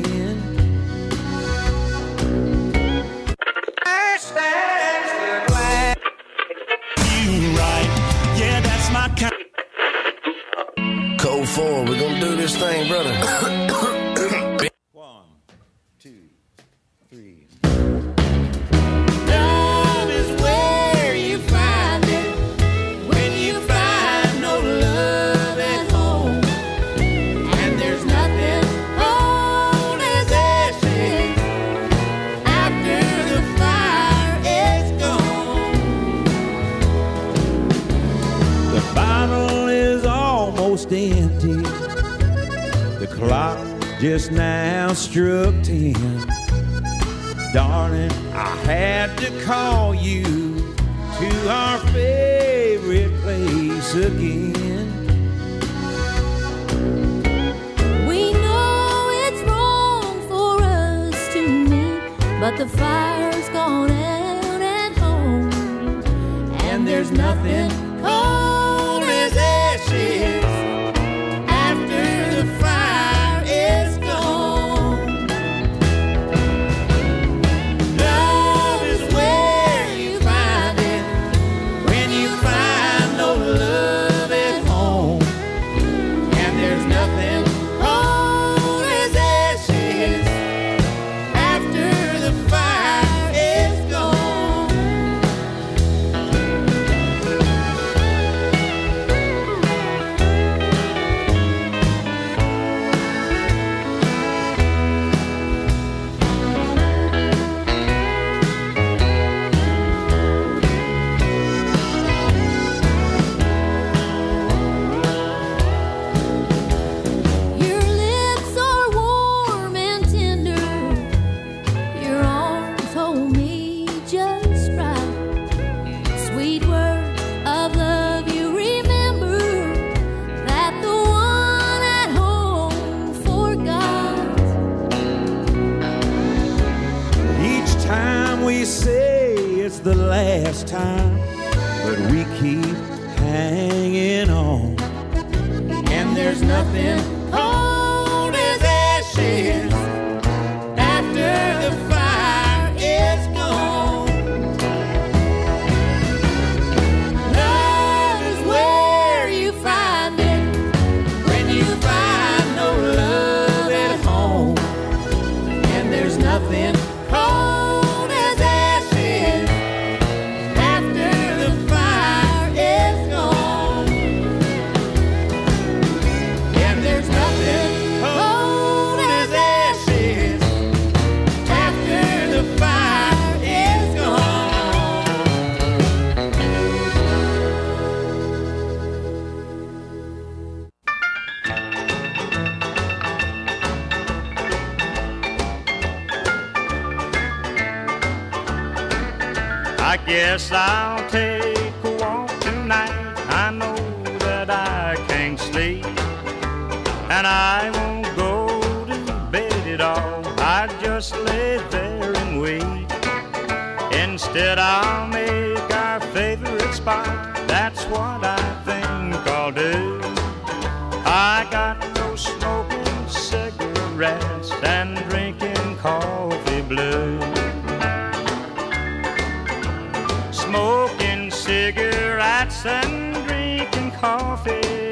And drinking coffee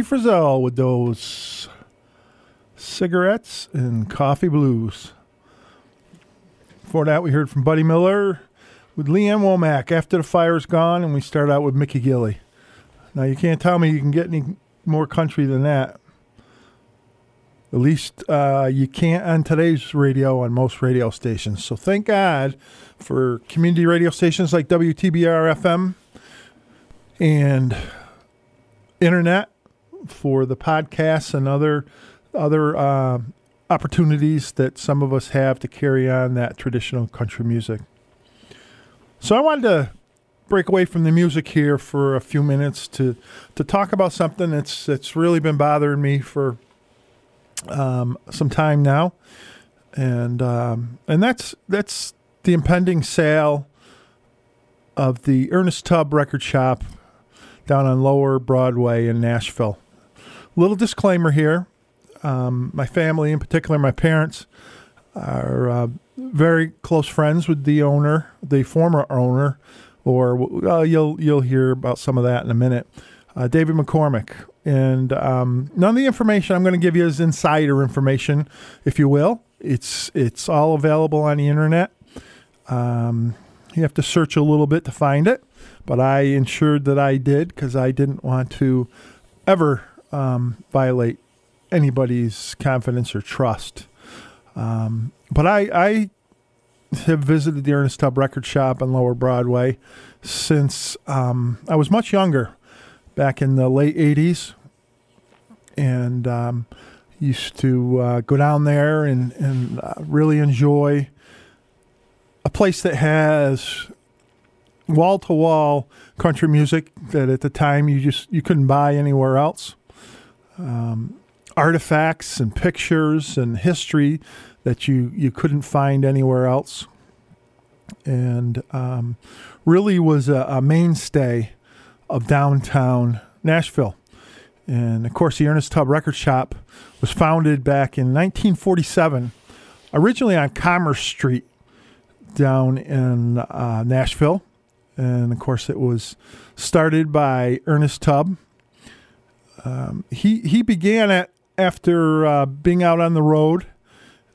Frizzell with those cigarettes and coffee blues. Before that, we heard from Buddy Miller with Lee Ann Womack after the fire's gone, and we start out with Mickey Gilley. Now, you can't tell me you can get any more country than that. At least uh, you can't on today's radio on most radio stations. So thank God for community radio stations like WTBR FM and internet for the podcasts and other other uh, opportunities that some of us have to carry on that traditional country music. So I wanted to break away from the music here for a few minutes to to talk about something that's that's really been bothering me for um, some time now, and um, and that's that's the impending sale of the Ernest Tubb Record Shop down on Lower Broadway in Nashville. Little disclaimer here: um, my family, in particular, my parents, are uh, very close friends with the owner, the former owner, or uh, you'll you'll hear about some of that in a minute. Uh, David McCormick, and um, none of the information I'm going to give you is insider information, if you will. It's it's all available on the internet. Um, you have to search a little bit to find it, but I ensured that I did because I didn't want to ever um, violate anybody's confidence or trust. Um, but I, I have visited the Ernest Tubb Record Shop on Lower Broadway since um, I was much younger, back in the late 80s, and um, used to uh, go down there and, and uh, really enjoy a place that has wall to wall country music that at the time you just you couldn't buy anywhere else. Um, artifacts and pictures and history that you you couldn't find anywhere else, and um, really was a, a mainstay of downtown Nashville. And of course, the Ernest Tubb Record Shop was founded back in 1947, originally on Commerce Street down in uh, Nashville. And of course, it was started by Ernest Tubb. Um, he he began it after uh, being out on the road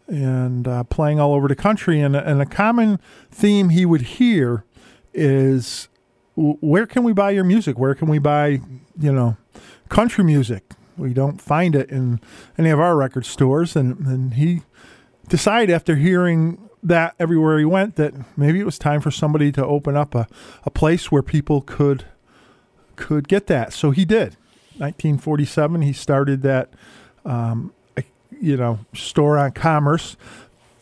and uh, playing all over the country. And, and a common theme he would hear is, "Where can we buy your music? Where can we buy, you know, country music? We don't find it in any of our record stores." And and he decided after hearing that everywhere he went that maybe it was time for somebody to open up a, a place where people could could get that. So he did. 1947, he started that, um, you know, store on Commerce,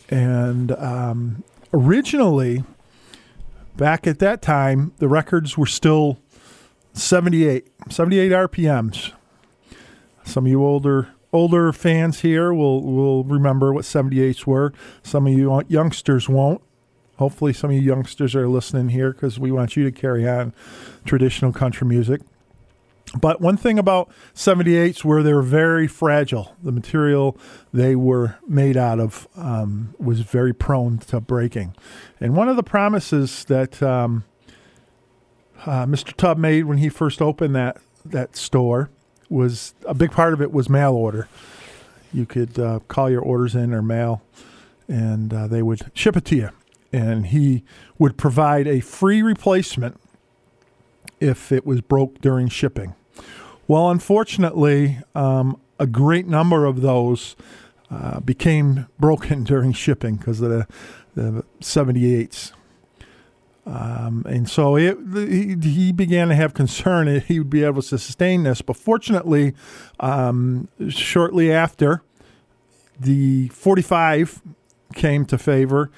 and um, originally, back at that time, the records were still 78, 78 RPMs. Some of you older older fans here will will remember what 78s were. Some of you youngsters won't. Hopefully, some of you youngsters are listening here because we want you to carry on traditional country music. But one thing about 78s were they were very fragile. The material they were made out of um, was very prone to breaking. And one of the promises that um, uh, Mr. Tubb made when he first opened that that store was a big part of it was mail order. You could uh, call your orders in or mail, and uh, they would ship it to you. And he would provide a free replacement if it was broke during shipping. Well, unfortunately, um, a great number of those uh, became broken <laughs> during shipping because of the, the 78s. Um, and so it, he, began to have concern that he would be able to sustain this. But fortunately, um, shortly after, the 45 came to favor,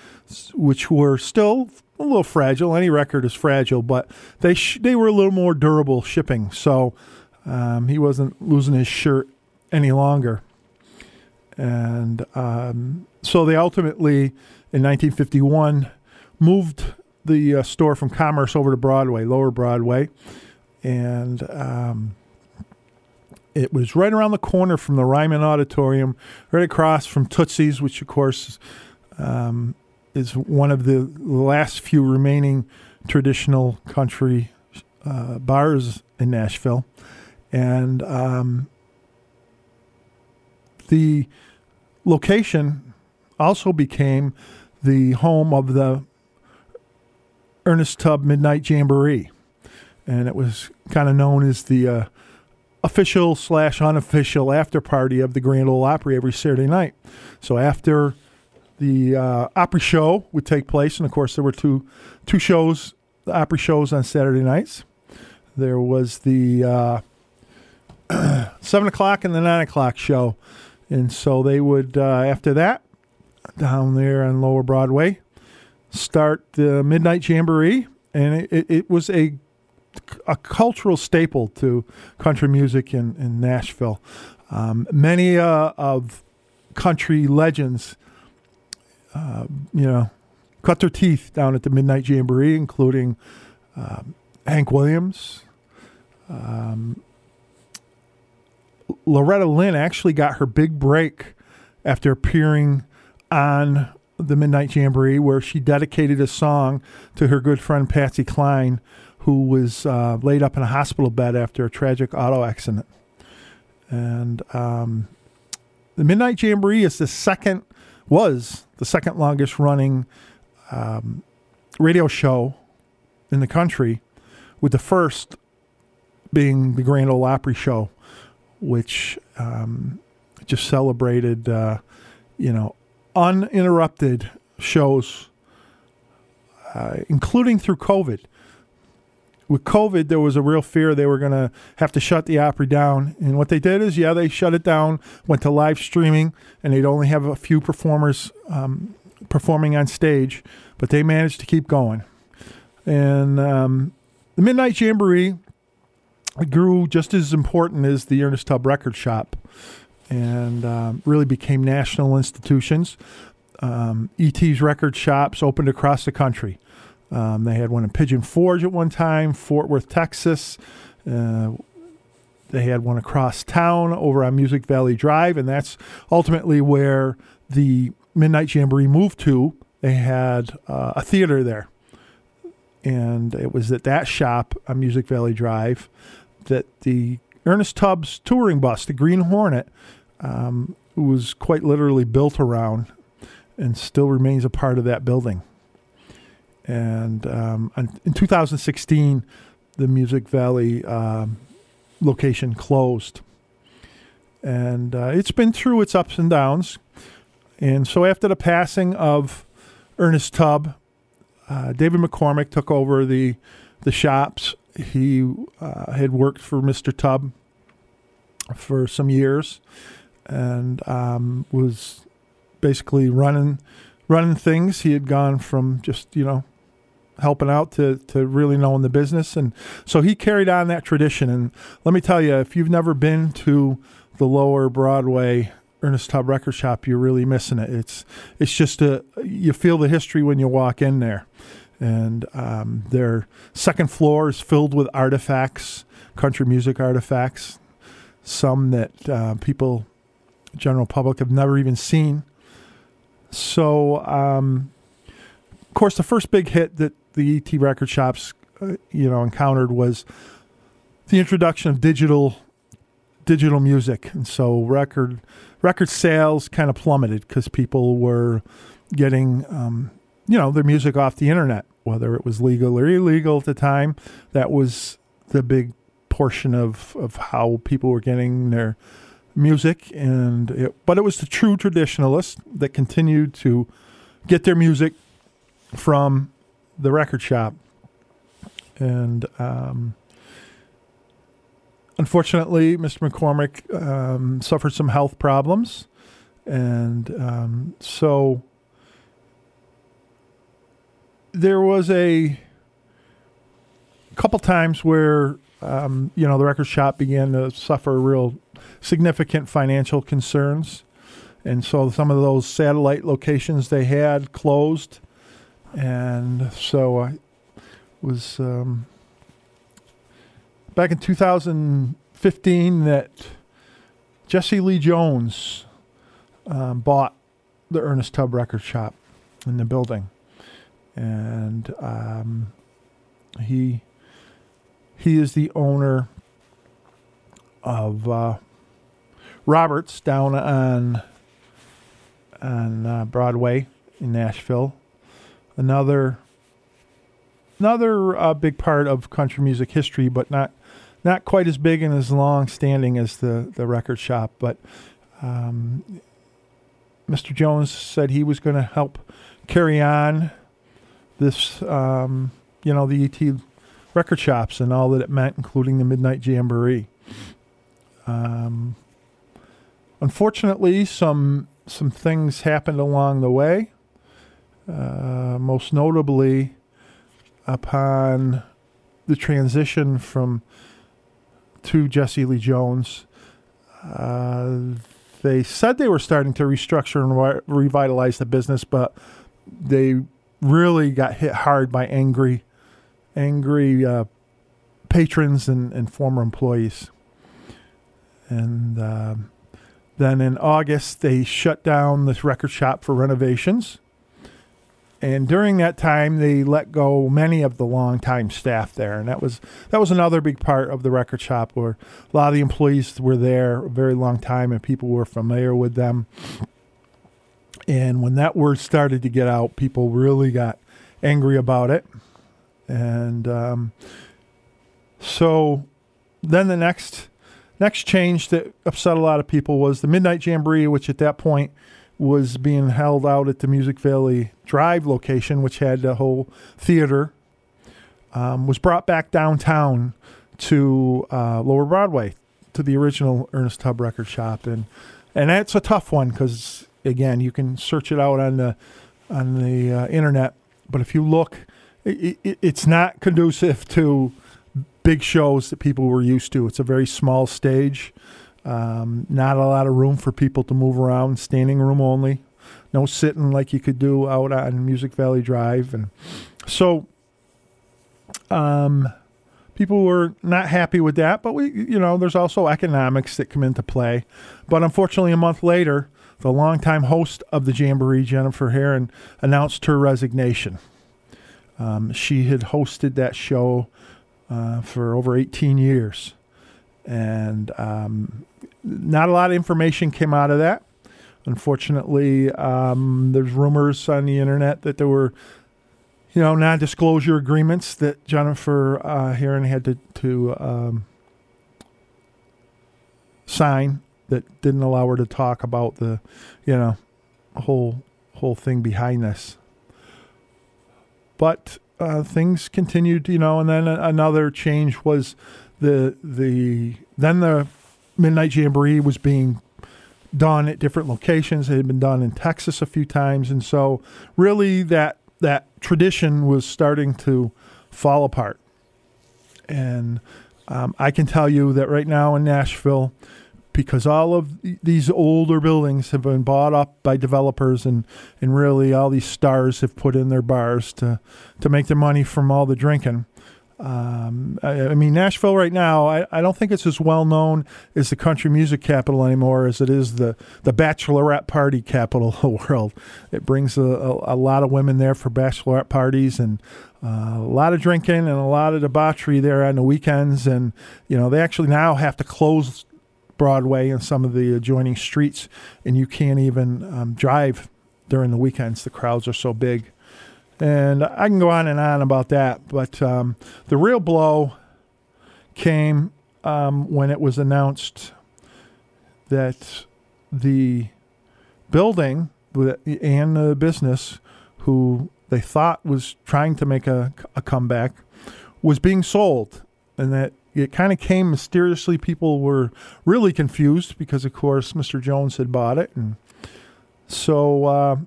which were still a little fragile. Any record is fragile, but they sh- they were a little more durable shipping. So um, he wasn't losing his shirt any longer. And um, so they ultimately, in 1951, moved the uh, store from Commerce over to Broadway, Lower Broadway, and um, it was right around the corner from the Ryman Auditorium, right across from Tootsie's, which of course um, is one of the last few remaining traditional country uh, bars in Nashville, and um, the location also became the home of the Ernest Tubb Midnight Jamboree, and it was kind of known as the uh, official slash unofficial after party of the Grand Ole Opry every Saturday night. So after the uh, Opry show would take place, and of course there were two two shows, the Opry shows on Saturday nights. There was the uh, <clears throat> seven o'clock and the nine o'clock show, and so they would uh, after that down there on Lower Broadway start the Midnight Jamboree, and it, it, was a a cultural staple to country music in, in Nashville. Um, many uh, of country legends, uh, you know, cut their teeth down at the Midnight Jamboree, including um, Hank Williams. Um, Loretta Lynn actually got her big break after appearing on the Midnight Jamboree, where she dedicated a song to her good friend Patsy Cline, who was uh, laid up in a hospital bed after a tragic auto accident. And um, the Midnight Jamboree is the second, was the second longest running um, radio show in the country, with the first being the Grand Ole Opry show, which um, just celebrated, uh, you know, uninterrupted shows, uh, including through COVID. With COVID, there was a real fear they were going to have to shut the Opry down. And what they did is, yeah, they shut it down, went to live streaming, and they'd only have a few performers um, performing on stage, but they managed to keep going. And um, the Midnight Jamboree grew just as important as the Ernest Tubb Record Shop and um, really became national institutions. Um, ET's record shops opened across the country. Um, they had one in Pigeon Forge at one time, Fort Worth, Texas. Uh, they had one across town over on Music Valley Drive, and that's ultimately where the Midnight Jamboree moved to. They had uh, a theater there. And it was at that shop on Music Valley Drive that the Ernest Tubbs touring bus, the Green Hornet, um, was quite literally built around. and still remains a part of that building. And um, in 2016, the Music Valley um, location closed. And uh, it's been through its ups and downs. And so after the passing of Ernest Tubb, uh, David McCormick took over the the shops. He uh, had worked for Mr. Tubb for some years, and um, was basically running running things. He had gone from just you know helping out to to really knowing the business, and so he carried on that tradition. And let me tell you, if you've never been to the Lower Broadway Ernest Tubb Record Shop, you're really missing it. It's it's just a you feel the history when you walk in there, and um, their second floor is filled with artifacts, country music artifacts, some that uh, people, general public, have never even seen. So, um, of course, the first big hit that the ET record shops, uh, you know, encountered was the introduction of digital digital music, and so record record sales kind of plummeted because people were getting, um, you know, their music off the internet, whether it was legal or illegal at the time. That was the big portion of of how people were getting their music, and it, but it was the true traditionalists that continued to get their music from the record shop, and um, unfortunately, Mr. McCormick um, suffered some health problems, and um, so there was a couple times where um, you know the record shop began to suffer real significant financial concerns, and so some of those satellite locations they had closed, and so I was. Um, back in 2015 that Jesse Lee Jones um, bought the Ernest Tubb Record Shop in the building, and um, he he is the owner of uh, Roberts down on on uh, Broadway in Nashville. Another another uh, big part of country music history, but not not quite as big and as long standing as the the record shop. But um, Mr. Jones said he was going to help carry on this, um, you know, the ET record shops and all that it meant, including the Midnight Jamboree. Um, unfortunately, some some things happened along the way. Uh, most notably, upon the transition from to Jesse Lee Jones, uh, they said they were starting to restructure and re- revitalize the business, but they really got hit hard by angry, angry uh, patrons and, and former employees. And um then in August, they shut down this record shop for renovations. And during that time, they let go many of the longtime staff there, and that was that was another big part of the record shop, where a lot of the employees were there a very long time, and people were familiar with them. And when that word started to get out, people really got angry about it, and um, so then the next next change that upset a lot of people was the Midnight Jamboree, which at that point was being held out at the Music Valley Drive location, which had a whole theater, um, was brought back downtown to uh, Lower Broadway to the original Ernest Tubb record shop, and and that's a tough one because again, you can search it out on the on the uh, internet, but if you look, it, it, it's not conducive to big shows that people were used to. It's a very small stage. Um, not a lot of room for people to move around, standing room only. No sitting like you could do out on Music Valley Drive. And so um, people were not happy with that, but we, you know, there's also economics that come into play. But unfortunately, a month later, the longtime host of the Jamboree, Jennifer Herron, announced her resignation. Um, she had hosted that show uh, for over 18 years. And um, not a lot of information came out of that. Unfortunately, um, there's rumors on the internet that there were, you know, non-disclosure agreements that Jennifer uh, Herron had to to um, sign that didn't allow her to talk about the, you know, whole whole thing behind this. But uh, things continued, you know, and then another change was the the then the midnight jamboree was being done at different locations. It had been done in Texas a few times, and so really that that tradition was starting to fall apart. And um, I can tell you that right now in Nashville, because all of these older buildings have been bought up by developers, and, and really all these stars have put in their bars to to make their money from all the drinking. Um, I, I mean, Nashville right now, I, I don't think it's as well known as the country music capital anymore as it is the, the bachelorette party capital of the world. It brings a, a, a lot of women there for bachelorette parties and uh, a lot of drinking and a lot of debauchery there on the weekends. And, you know, they actually now have to close Broadway and some of the adjoining streets, and you can't even um, drive during the weekends. The crowds are so big. And I can go on and on about that, but um, the real blow came um, when it was announced that the building and the business who they thought was trying to make a, a comeback was being sold, and that it kind of came mysteriously. People were really confused because, of course, Mr. Jones had bought it, and so uh,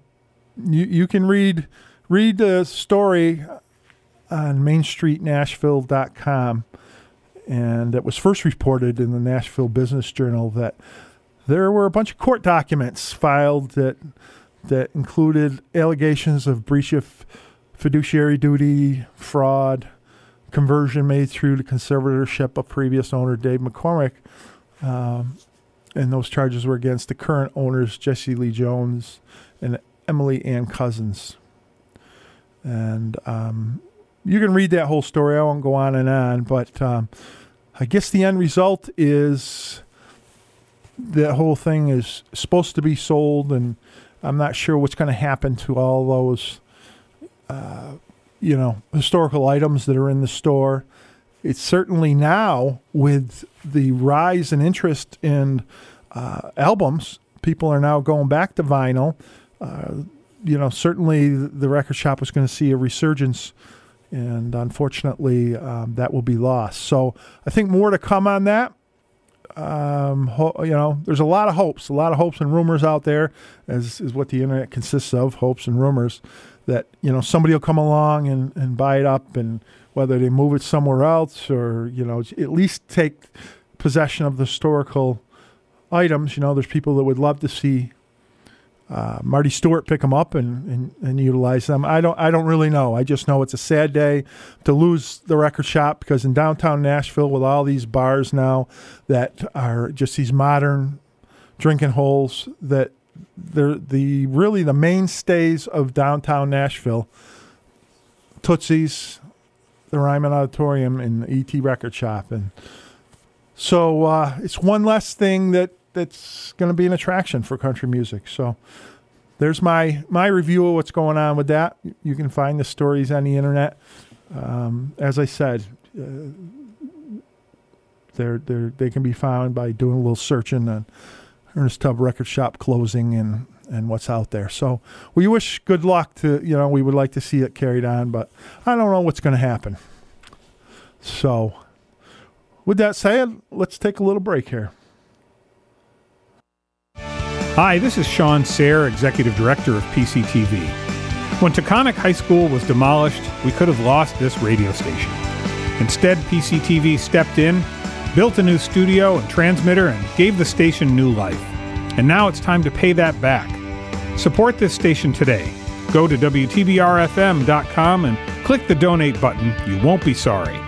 you you can read read the story on MainStreetNashville.com, and it was first reported in the Nashville Business Journal that there were a bunch of court documents filed that that included allegations of breach of fiduciary duty, fraud, conversion made through the conservatorship of previous owner Dave McCormick. Um, and those charges were against the current owners, Jesse Lee Jones and Emily Ann Cousins. And um, you can read that whole story. I won't go on and on, but um, I guess the end result is that whole thing is supposed to be sold, and I'm not sure what's going to happen to all those, uh, you know, historical items that are in the store. It's certainly now with the rise in interest in uh, albums, people are now going back to vinyl. Uh, you know, certainly the record shop is going to see a resurgence, and unfortunately, um, that will be lost. So I think more to come on that um, ho- you know, there's a lot of hopes, a lot of hopes and rumors out there, as is what the internet consists of, hopes and rumors that you know somebody will come along and, and buy it up, and whether they move it somewhere else or you know at least take possession of the historical items. You know, there's people that would love to see uh, Marty Stuart pick them up and, and, and utilize them. I don't I don't really know. I just know it's a sad day to lose the record shop because in downtown Nashville with all these bars now that are just these modern drinking holes that they're the really the mainstays of downtown Nashville. Tootsie's, the Ryman Auditorium, and the ET Record Shop, and so uh, it's one less thing that that's going to be an attraction for country music. So there's my my review of what's going on with that. You can find the stories on the internet. Um, as I said, uh, they're they're they can be found by doing a little searching on Ernest Tubb Record Shop closing and and what's out there. So we wish good luck to you know we would like to see it carried on, but I don't know what's going to happen. So with that said, let's take a little break here. Hi, this is Shawn Serre, Executive Director of PCTV. When Taconic High School was demolished, we could have lost this radio station. Instead, PCTV stepped in, built a new studio and transmitter, and gave the station new life. And now it's time to pay that back. Support this station today. Go to WTBRFM.com and click the donate button. You won't be sorry.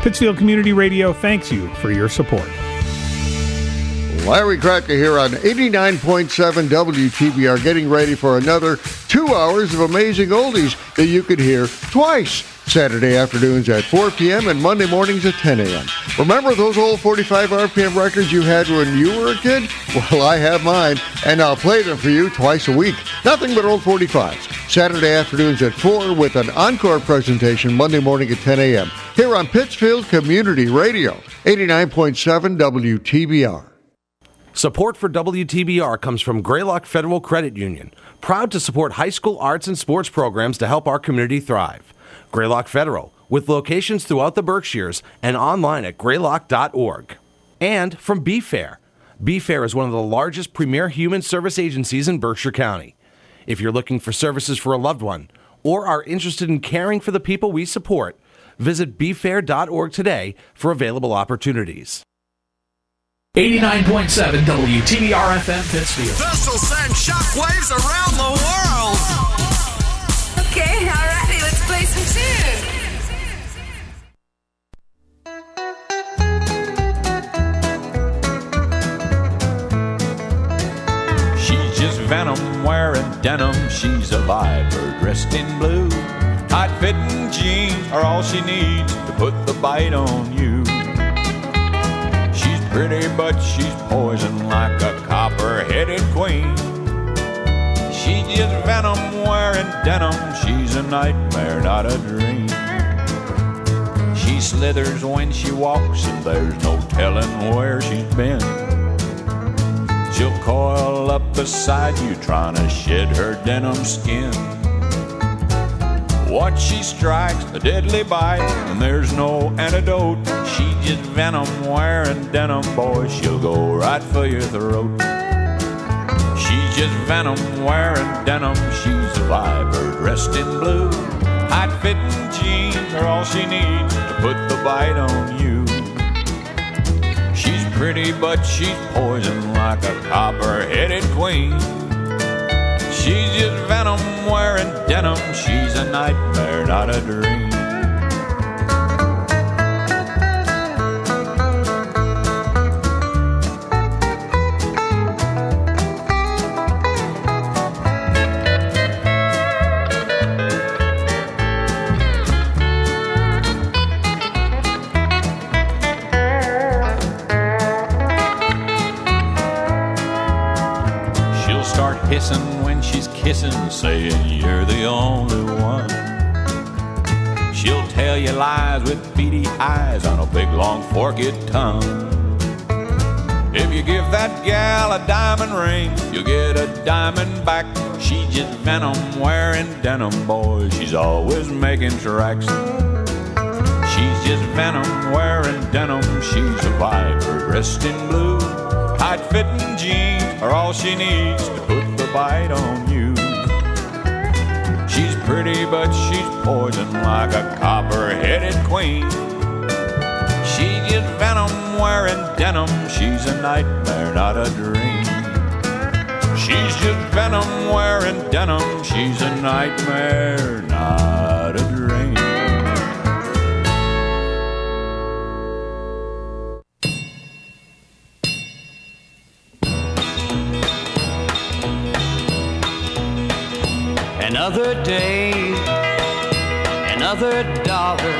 Pittsfield Community Radio thanks you for your support. Larry Kracker here on 89.7 WTBR, getting ready for another two hours of amazing oldies that you could hear twice. Saturday afternoons at 4 p.m. and Monday mornings at 10 a.m. Remember those old 45 RPM records you had when you were a kid? Well, I have mine, and I'll play them for you twice a week. Nothing but old 45s. Saturday afternoons at 4 with an encore presentation Monday morning at 10 a.m. Here on Pittsfield Community Radio, 89.7 WTBR. Support for WTBR comes from Greylock Federal Credit Union, proud to support high school arts and sports programs to help our community thrive. Greylock Federal, with locations throughout the Berkshires and online at greylock.org. And from BFAIR. BFAIR is one of the largest premier human service agencies in Berkshire County. If you're looking for services for a loved one or are interested in caring for the people we support, visit bfair.org today for available opportunities. 89.7 WTBR FM Pittsfield. This'll send shockwaves around the world. Venom wearing denim. She's a viper dressed in blue. Tight fitting jeans are all she needs to put the bite on you. She's pretty, but she's poison like a copper headed queen. She's just venom wearing denim. She's a nightmare, not a dream. She slithers when she walks, and there's no telling where she's been. She'll coil up beside you, trying to shed her denim skin. Once she strikes a deadly bite, and there's no antidote. She just venom wearing denim, boy. She'll go right for your throat. She's just venom wearing denim. She's a viper dressed in blue. Tight fitting jeans are all she needs to put the bite on you. Pretty, but she's poison like a copper headed queen. She's just venom wearing denim. She's a nightmare, not a dream. Kissing, saying you're the only one. She'll tell you lies with beady eyes on a big long forked tongue. If you give that gal a diamond ring, you'll get a diamond back. She's just venom wearing denim, boy. She's always making tracks. She's just venom wearing denim. She's a viper dressed in blue. Tight fitting jeans are all she needs to put the bite on you. Pretty, but she's poison like a copper headed queen. She's just venom wearing denim. She's a nightmare, not a dream. She's just venom wearing denim. She's a nightmare, not Another day, another dollar.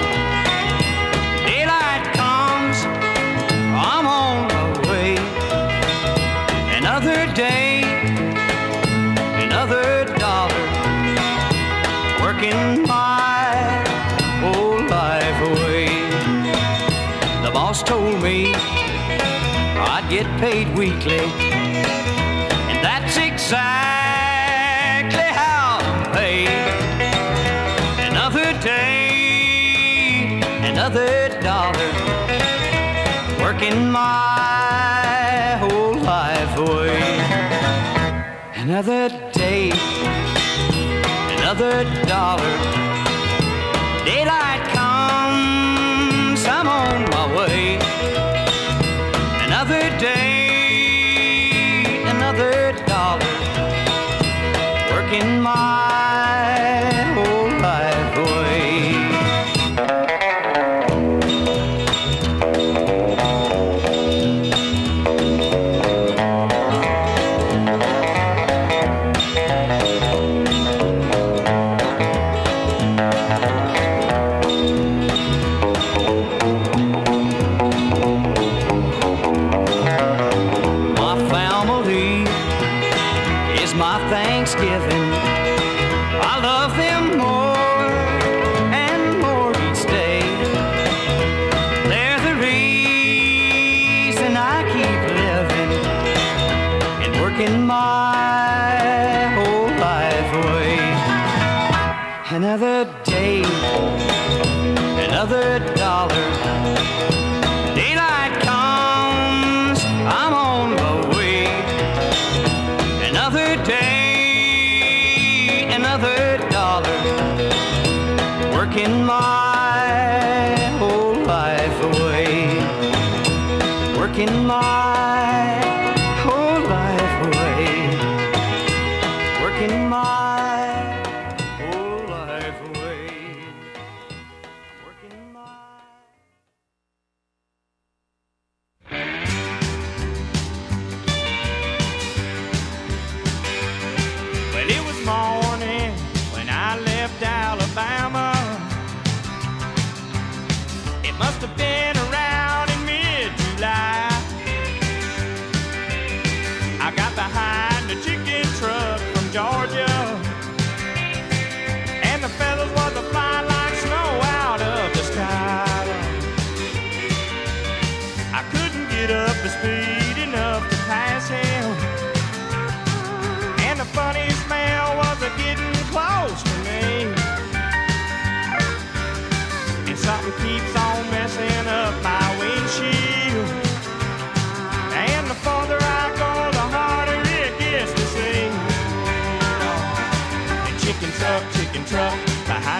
Daylight comes, I'm on my way. Another day, another dollar. Working my whole life away. The boss told me I'd get paid weekly, and that's exactly dollar.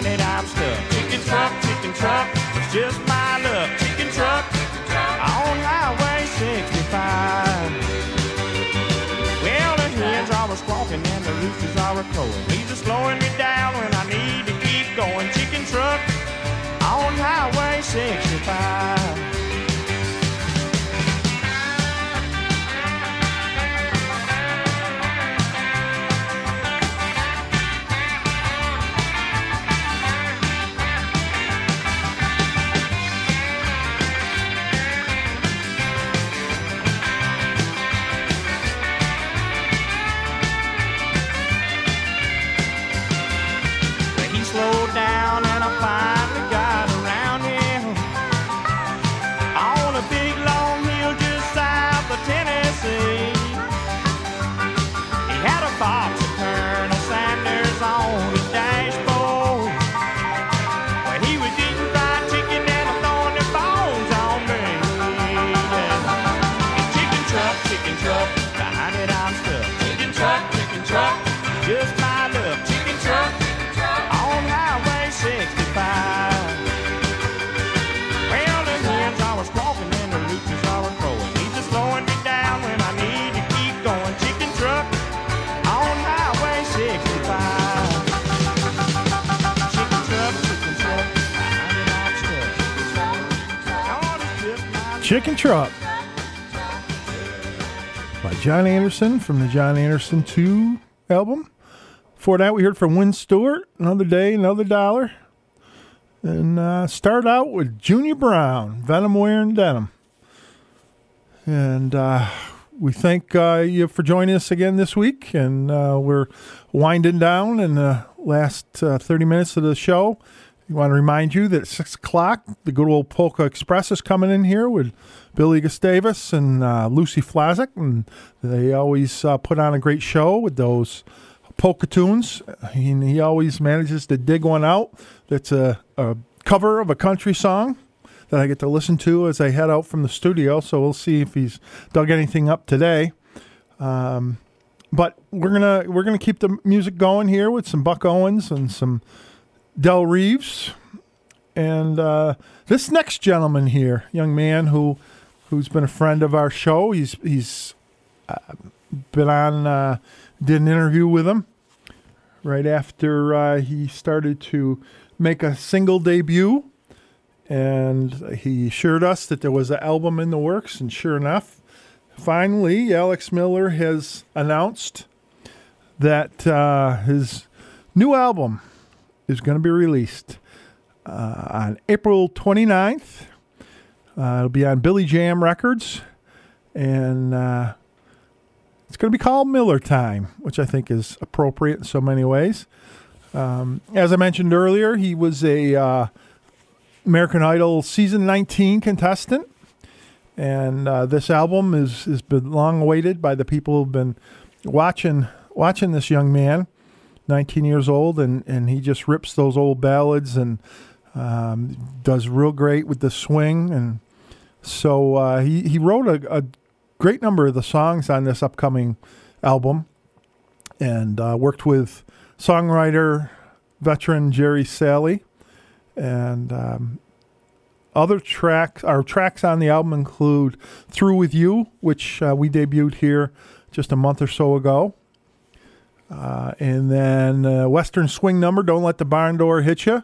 Behind it I'm stuck. Chicken truck, chicken truck, it's just my luck. Chicken truck, on Highway 65. Well, the hens are squawking and the roosters are crowing. These are slowing me down when I need to keep going. Chicken truck on Highway 65. Chicken Truck by John Anderson from the John Anderson 2 album. Before that, we heard from Wynn Stewart, Another Day, Another Dollar. And uh, start out with Junior Brown, Venom Wearing Denim. And uh, we thank uh, you for joining us again this week. And uh, we're winding down in the last uh, 30 minutes of the show. We want to remind you that at 6 o'clock, the good old Polka Express is coming in here with Billy Gustavus and uh, Lucy Flazik. And they always uh, put on a great show with those polka tunes. He, he always manages to dig one out that's a, a cover of a country song that I get to listen to as I head out from the studio. So we'll see if he's dug anything up today. Um, but we're gonna we're gonna keep the music going here with some Buck Owens and some Del Reeves, and uh, this next gentleman here, young man who who's been a friend of our show. He's he's uh, been on uh, did an interview with him right after uh, he started to make a single debut, and he assured us that there was an album in the works, and sure enough, finally, Alex Miller has announced that uh, his new album is going to be released uh, on April 29th. Uh, it'll be on Billy Jam Records, and uh, it's going to be called Miller Time, which I think is appropriate in so many ways. Um, as I mentioned earlier, he was a uh, American Idol season 19 contestant, and uh, this album is has been long awaited by the people who've been watching watching this young man, 19 years old, and and he just rips those old ballads and Um, does real great with the swing, and so uh, he he wrote a, a great number of the songs on this upcoming album, and uh, worked with songwriter veteran Jerry Salley, and um, other tracks. Our tracks on the album include "Through with You," which uh, we debuted here just a month or so ago. Uh, and then uh, Western Swing Number, Don't Let the Barn Door Hit You.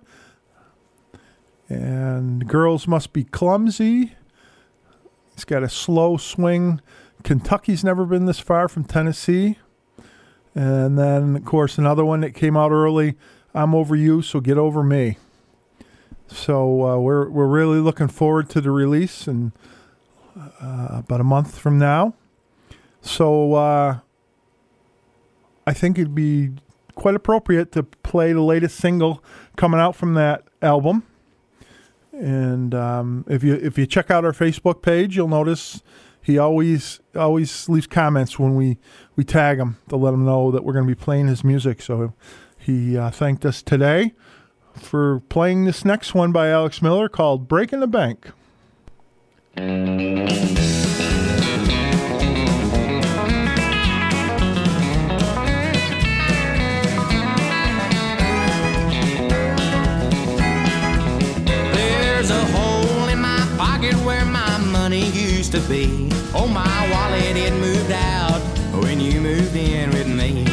And Girls Must Be Clumsy. It's got a slow swing. Kentucky's never been this far from Tennessee. And then, of course, another one that came out early I'm Over You, So Get Over Me. So uh, we're, we're really looking forward to the release in uh, about a month from now. So uh, I think it'd be quite appropriate to play the latest single coming out from that album. And um, if you if you check out our Facebook page, you'll notice he always always leaves comments when we we tag him to let him know that we're going to be playing his music. So he uh, thanked us today for playing this next one by Alex Miller called "Breaking the Bank." Money used to be. Oh, my wallet, it moved out when you moved in with me.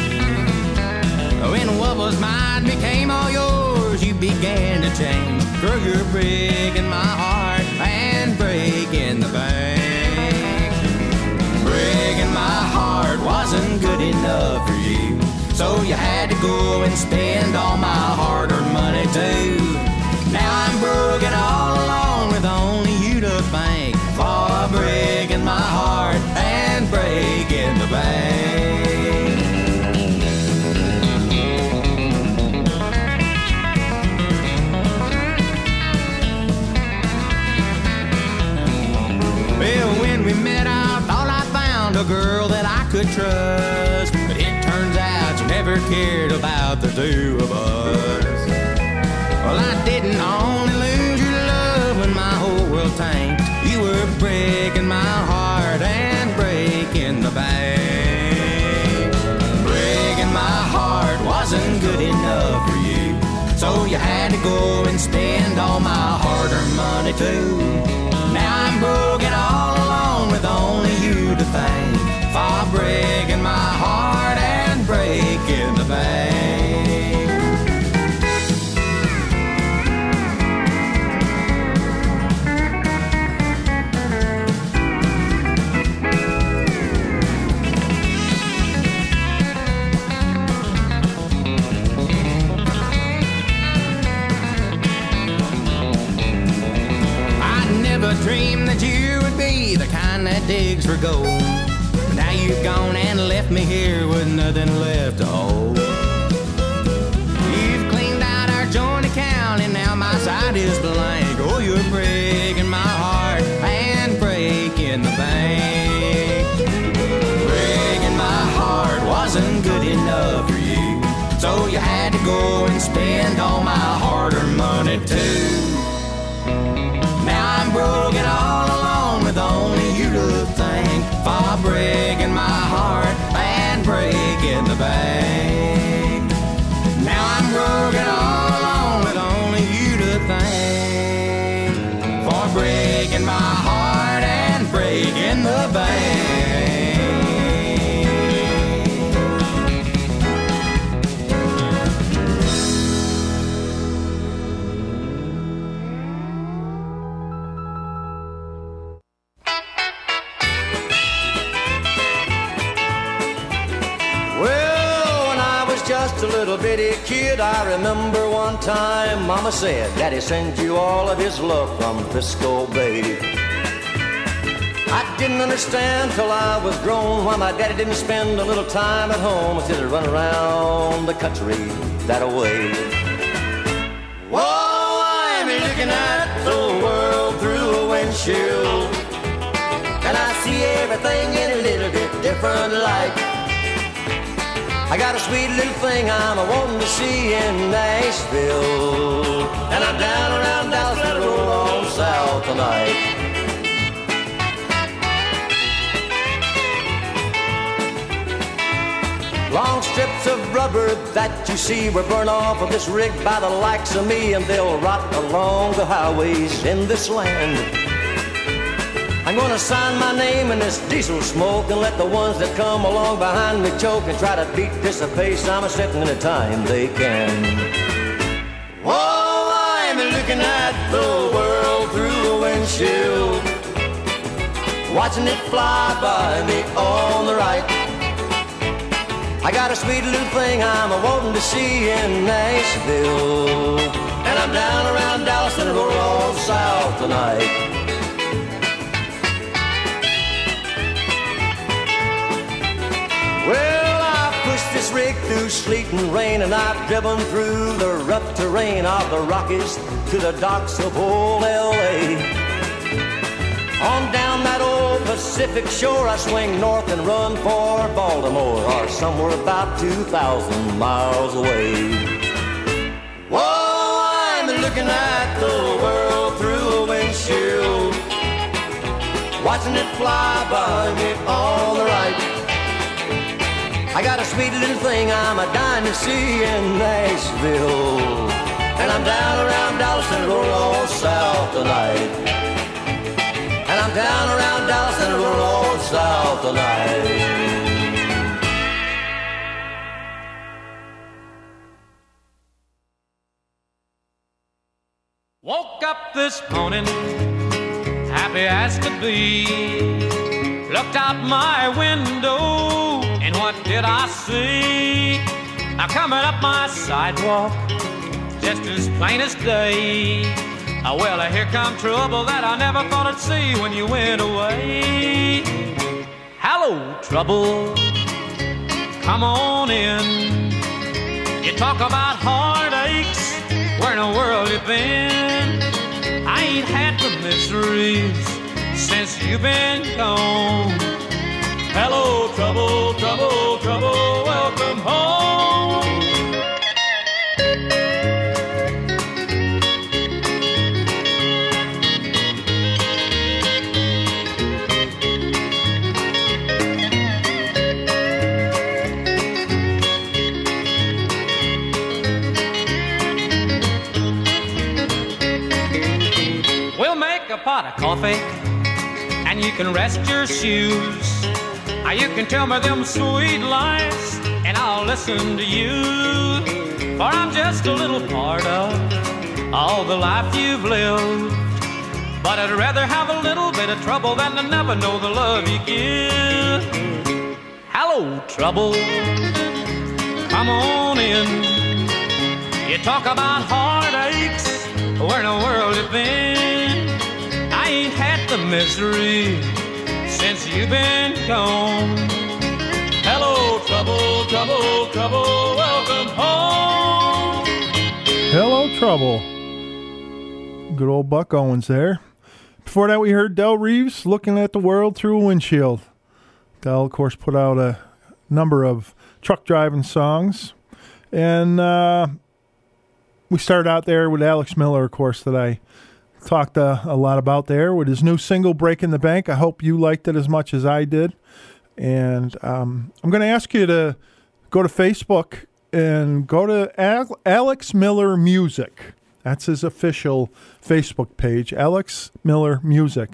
When what was mine became all yours, you began to change. Girl, you're breaking my heart and breaking the bank. Breaking my heart wasn't good enough for you. So you had to go and spend all my hard-earned money too. Now I'm broken all breaking the bank. Well, when we met, I thought I found a girl that I could trust. But it turns out you never cared about the two of us. Well, I didn't only lose your love when my whole world tanked. You were breaking my heart bank. Breaking my heart wasn't good enough for you. So you had to go and spend all my hard-earned money too. Now I'm broken all alone with only you to thank for breaking my heart and breaking the bank. Digs for gold. Now you've gone and left me here with nothing left to hold. You've cleaned out our joint account and now my side is blank. Oh, you're breaking my heart and breaking the bank. Breaking my heart wasn't good enough for you. So you had to go and spend all my hard-earned money too. Now I'm broken all alone thank for breaking my heart and breaking the bank. Time Mama said, Daddy sends you all of his love from Frisco Bay. I didn't understand till I was grown why my daddy didn't spend a little time at home instead of run around the country that away. Whoa, I'm looking at the world through a windshield, and I see everything in a little bit different light. I got a sweet little thing I'm a wanting to see in Nashville. And I'm down around Dallas and roll on south tonight. Long strips of rubber that you see were burned off of this rig by the likes of me, and they'll rot along the highways in this land. I'm gonna sign my name in this diesel smoke and let the ones that come along behind me choke and try to beat this a pace I'm a setting in a time they can. Whoa, I'm looking at the world through a windshield, watching it fly by me on the right. I got a sweet little thing I'm a wanting to see in Nashville. And I'm down around Dallas and we're all south tonight. Well, I've pushed this rig through sleet and rain, and I've driven through the rough terrain of the Rockies to the docks of old LA. On down that old Pacific shore, I swing north and run for Baltimore, or somewhere about 2,000 miles away. Whoa, I'm looking at the world through a windshield, watching it fly by me. I got a sweet little thing I'm a dying to see in Nashville. And I'm down around Dallas and roll on south tonight. And I'm down around Dallas and all south tonight. Woke up this morning, happy as could be. Looked out my window, did I see? Now coming up my sidewalk, just as plain as day. Ah, well, here come trouble that I never thought I'd see when you went away. Hello, trouble. Come on in. You talk about heartaches. Where in the world you been? I ain't had the miseries since you've been gone. Hello, trouble, trouble, trouble. Welcome home. We'll make a pot of coffee and you can rest your shoes. Or you can tell me them sweet lies and I'll listen to you. For I'm just a little part of all the life you've lived. But I'd rather have a little bit of trouble than to never know the love you give. Hello, trouble. Come on in. You talk about heartaches. Where in the world you been? I ain't had the misery you've been gone. Hello, trouble, trouble, trouble. Welcome home. Hello, Trouble. Good old Buck Owens there. Before that, we heard Del Reeves looking at the world through a windshield. Del, of course, put out a number of truck driving songs. And uh, we started out there with Alex Miller, of course, that I talked uh, a lot about there with his new single, Breaking the Bank. I hope you liked it as much as I did. And um, I'm going to ask you to go to Facebook and go to Al- Alex Miller Music. That's his official Facebook page, Alex Miller Music.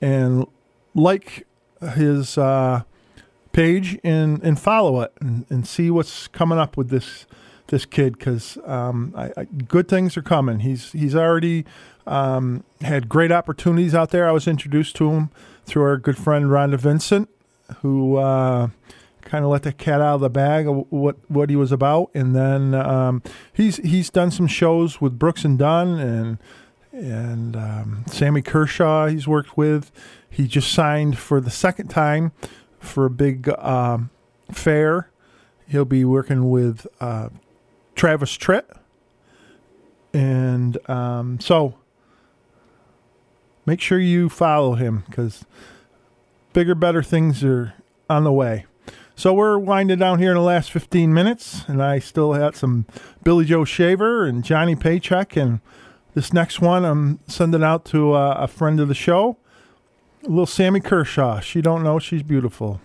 And like his uh, page and, and follow it and, and see what's coming up with this this kid because um, good things are coming. He's he's already um, had great opportunities out there. I was introduced to him through our good friend Rhonda Vincent, who uh, kind of let the cat out of the bag of what what he was about. And then um, he's he's done some shows with Brooks and Dunn and and um, Sammy Kershaw. He's worked with. He just signed for the second time for a big um, fair. He'll be working with uh, Travis Tritt. And um, so make sure you follow him because bigger, better things are on the way. So we're winding down here in the last 15 minutes, and I still had some Billy Joe Shaver and Johnny Paycheck. And this next one I'm sending out to uh, a friend of the show, little Sammy Kershaw. She don't know she's beautiful.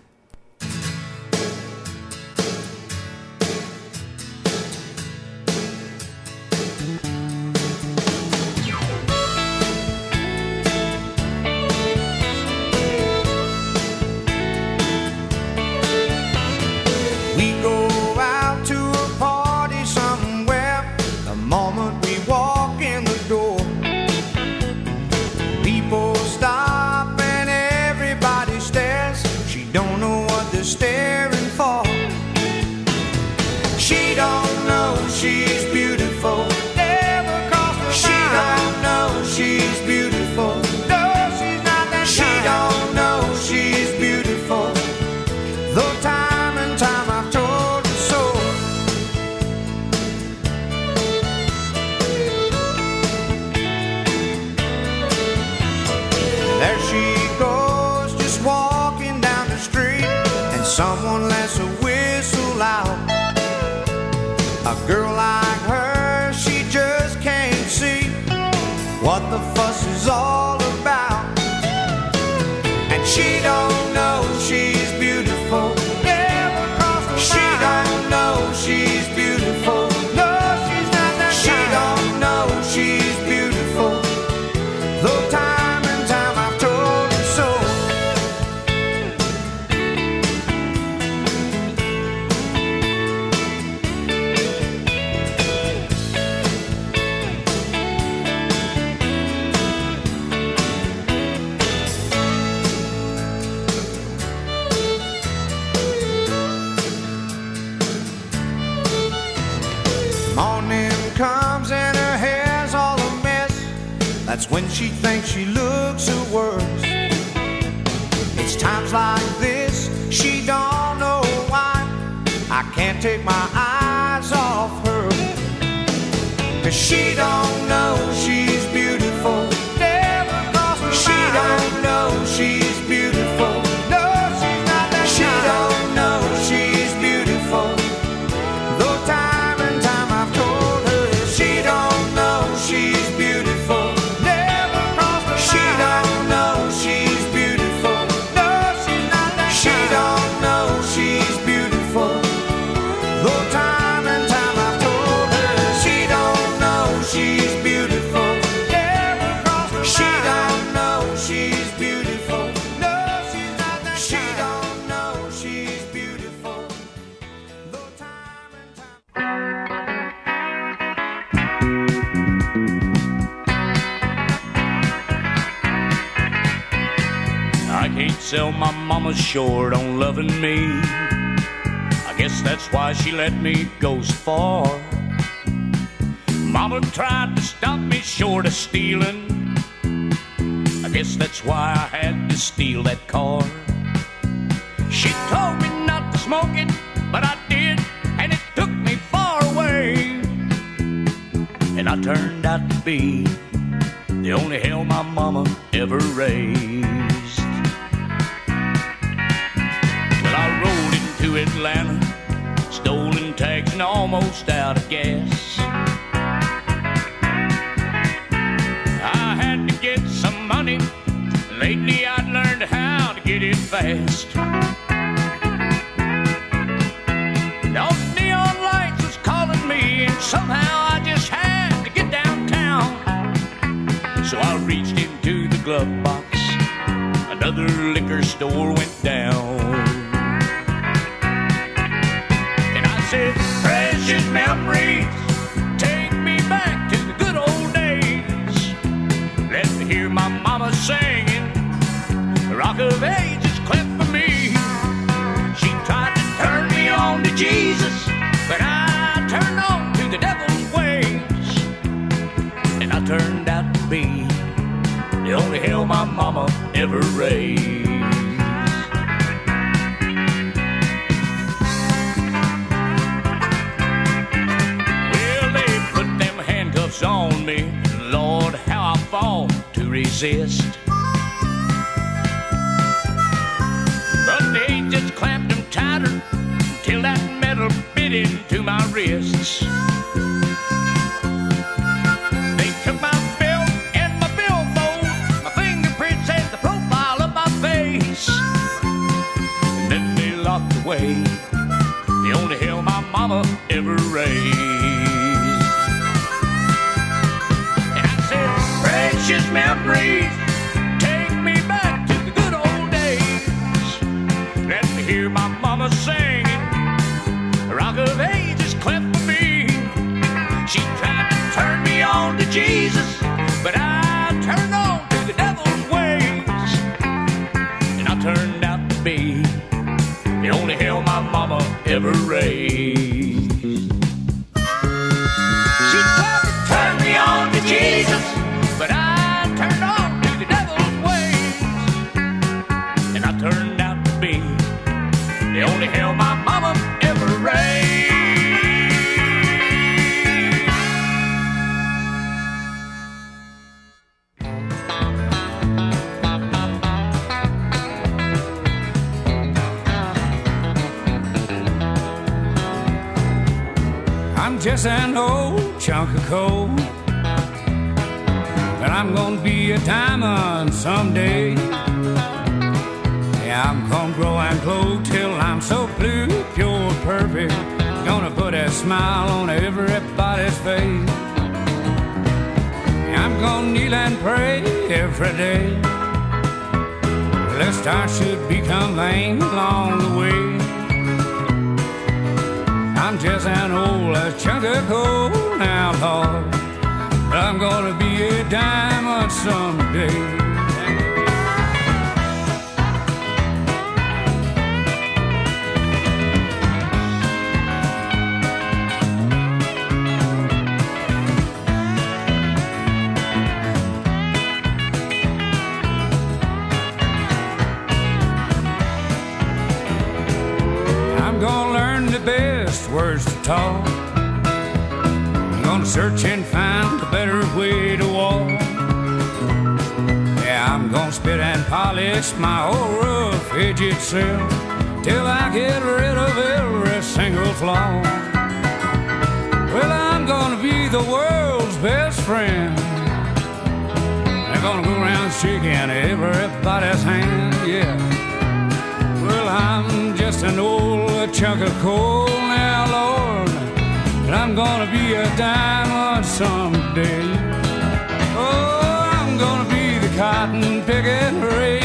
take my short on loving me. I guess that's why she let me go so far. Mama tried to stop me short of stealing. I guess that's why I had to steal that car. She told me not to smoke it, but I did, and it took me far away. And I turned out to be precious memories, take me back to the good old days. Let me hear my mama singing. Rock of ages cleft for me. She tried to turn me on to Jesus, but I turned on to the devil's ways. And I turned out to be the only hell my mama ever raised. An old chunk of coal. But I'm gonna be a diamond someday. Yeah, I'm gonna grow and glow till I'm so blue, pure, perfect. Gonna put a smile on everybody's face. Yeah, I'm gonna kneel and pray every day. Lest I should become vain along the way. I'm just an old chunk of coal now, Lord. But I'm gonna be a diamond someday. I'm gonna search and find a better way to walk. Yeah, I'm gonna spit and polish my old rough edge itself till I get rid of every single flaw. Well, I'm gonna be the world's best friend. I'm gonna go around shaking everybody's hand, yeah. Well, I'm just an old chunk of coal I'm gonna be a diamond someday. Oh, I'm gonna be the cotton picking rage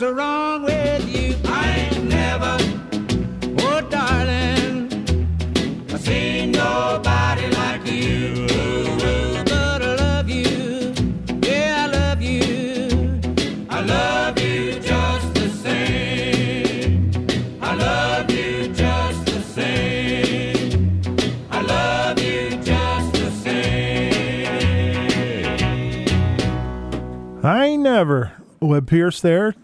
what's wrong with you? I ain't never, oh darling, I seen nobody like you. But I love you, yeah, I love you. I love you just the same. I love you just the same. I love you just the same. I ain't never. Webb Pierce there.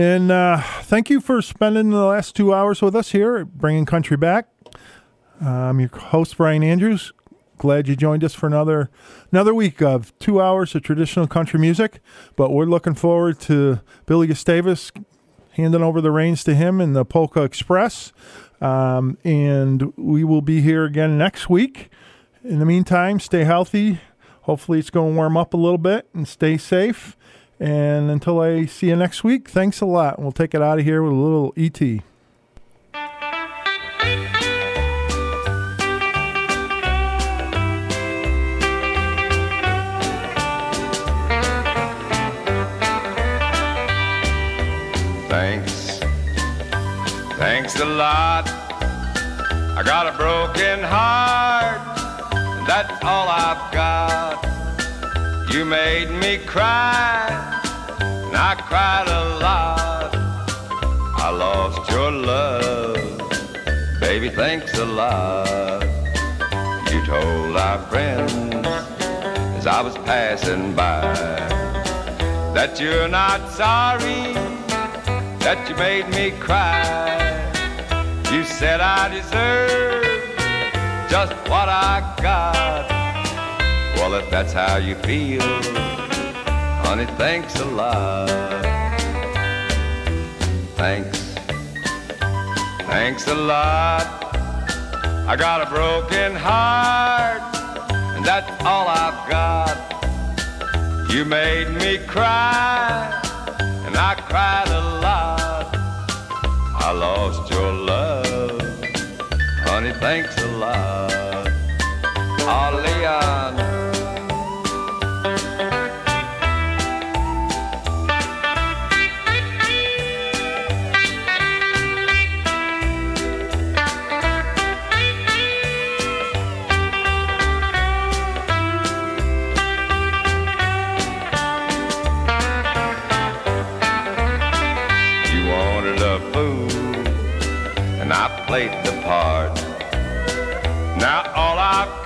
And uh, thank you for spending the last two hours with us here at Bringing Country Back. I'm your host, Brian Andrews. Glad you joined us for another another week of two hours of traditional country music. But we're looking forward to Billy Gustavus handing over the reins to him in the Polka Express. Um, and we will be here again next week. In the meantime, stay healthy. Hopefully, it's going to warm up a little bit and stay safe. And until I see you next week, thanks a lot. We'll take it out of here with a little ET. Thanks, thanks a lot. I got a broken heart, that's all I've got. You made me cry, and I cried a lot. I lost your love, baby, thanks a lot. You told our friends as I was passing by that you're not sorry that you made me cry. You said I deserve just what I got. Well, if that's how you feel, honey, thanks a lot. Thanks, thanks a lot. I got a broken heart, and that's all I've got. You made me cry and I cried a lot. I lost your love, honey. Thanks a lot, oh Leon.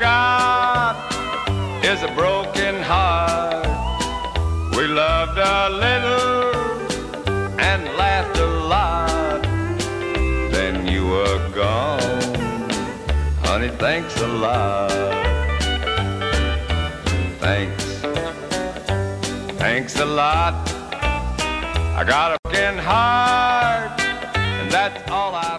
Got is a broken heart. We loved a little and laughed a lot. Then you were gone, honey. Thanks a lot. Thanks, thanks a lot. I got a broken heart, and that's all I.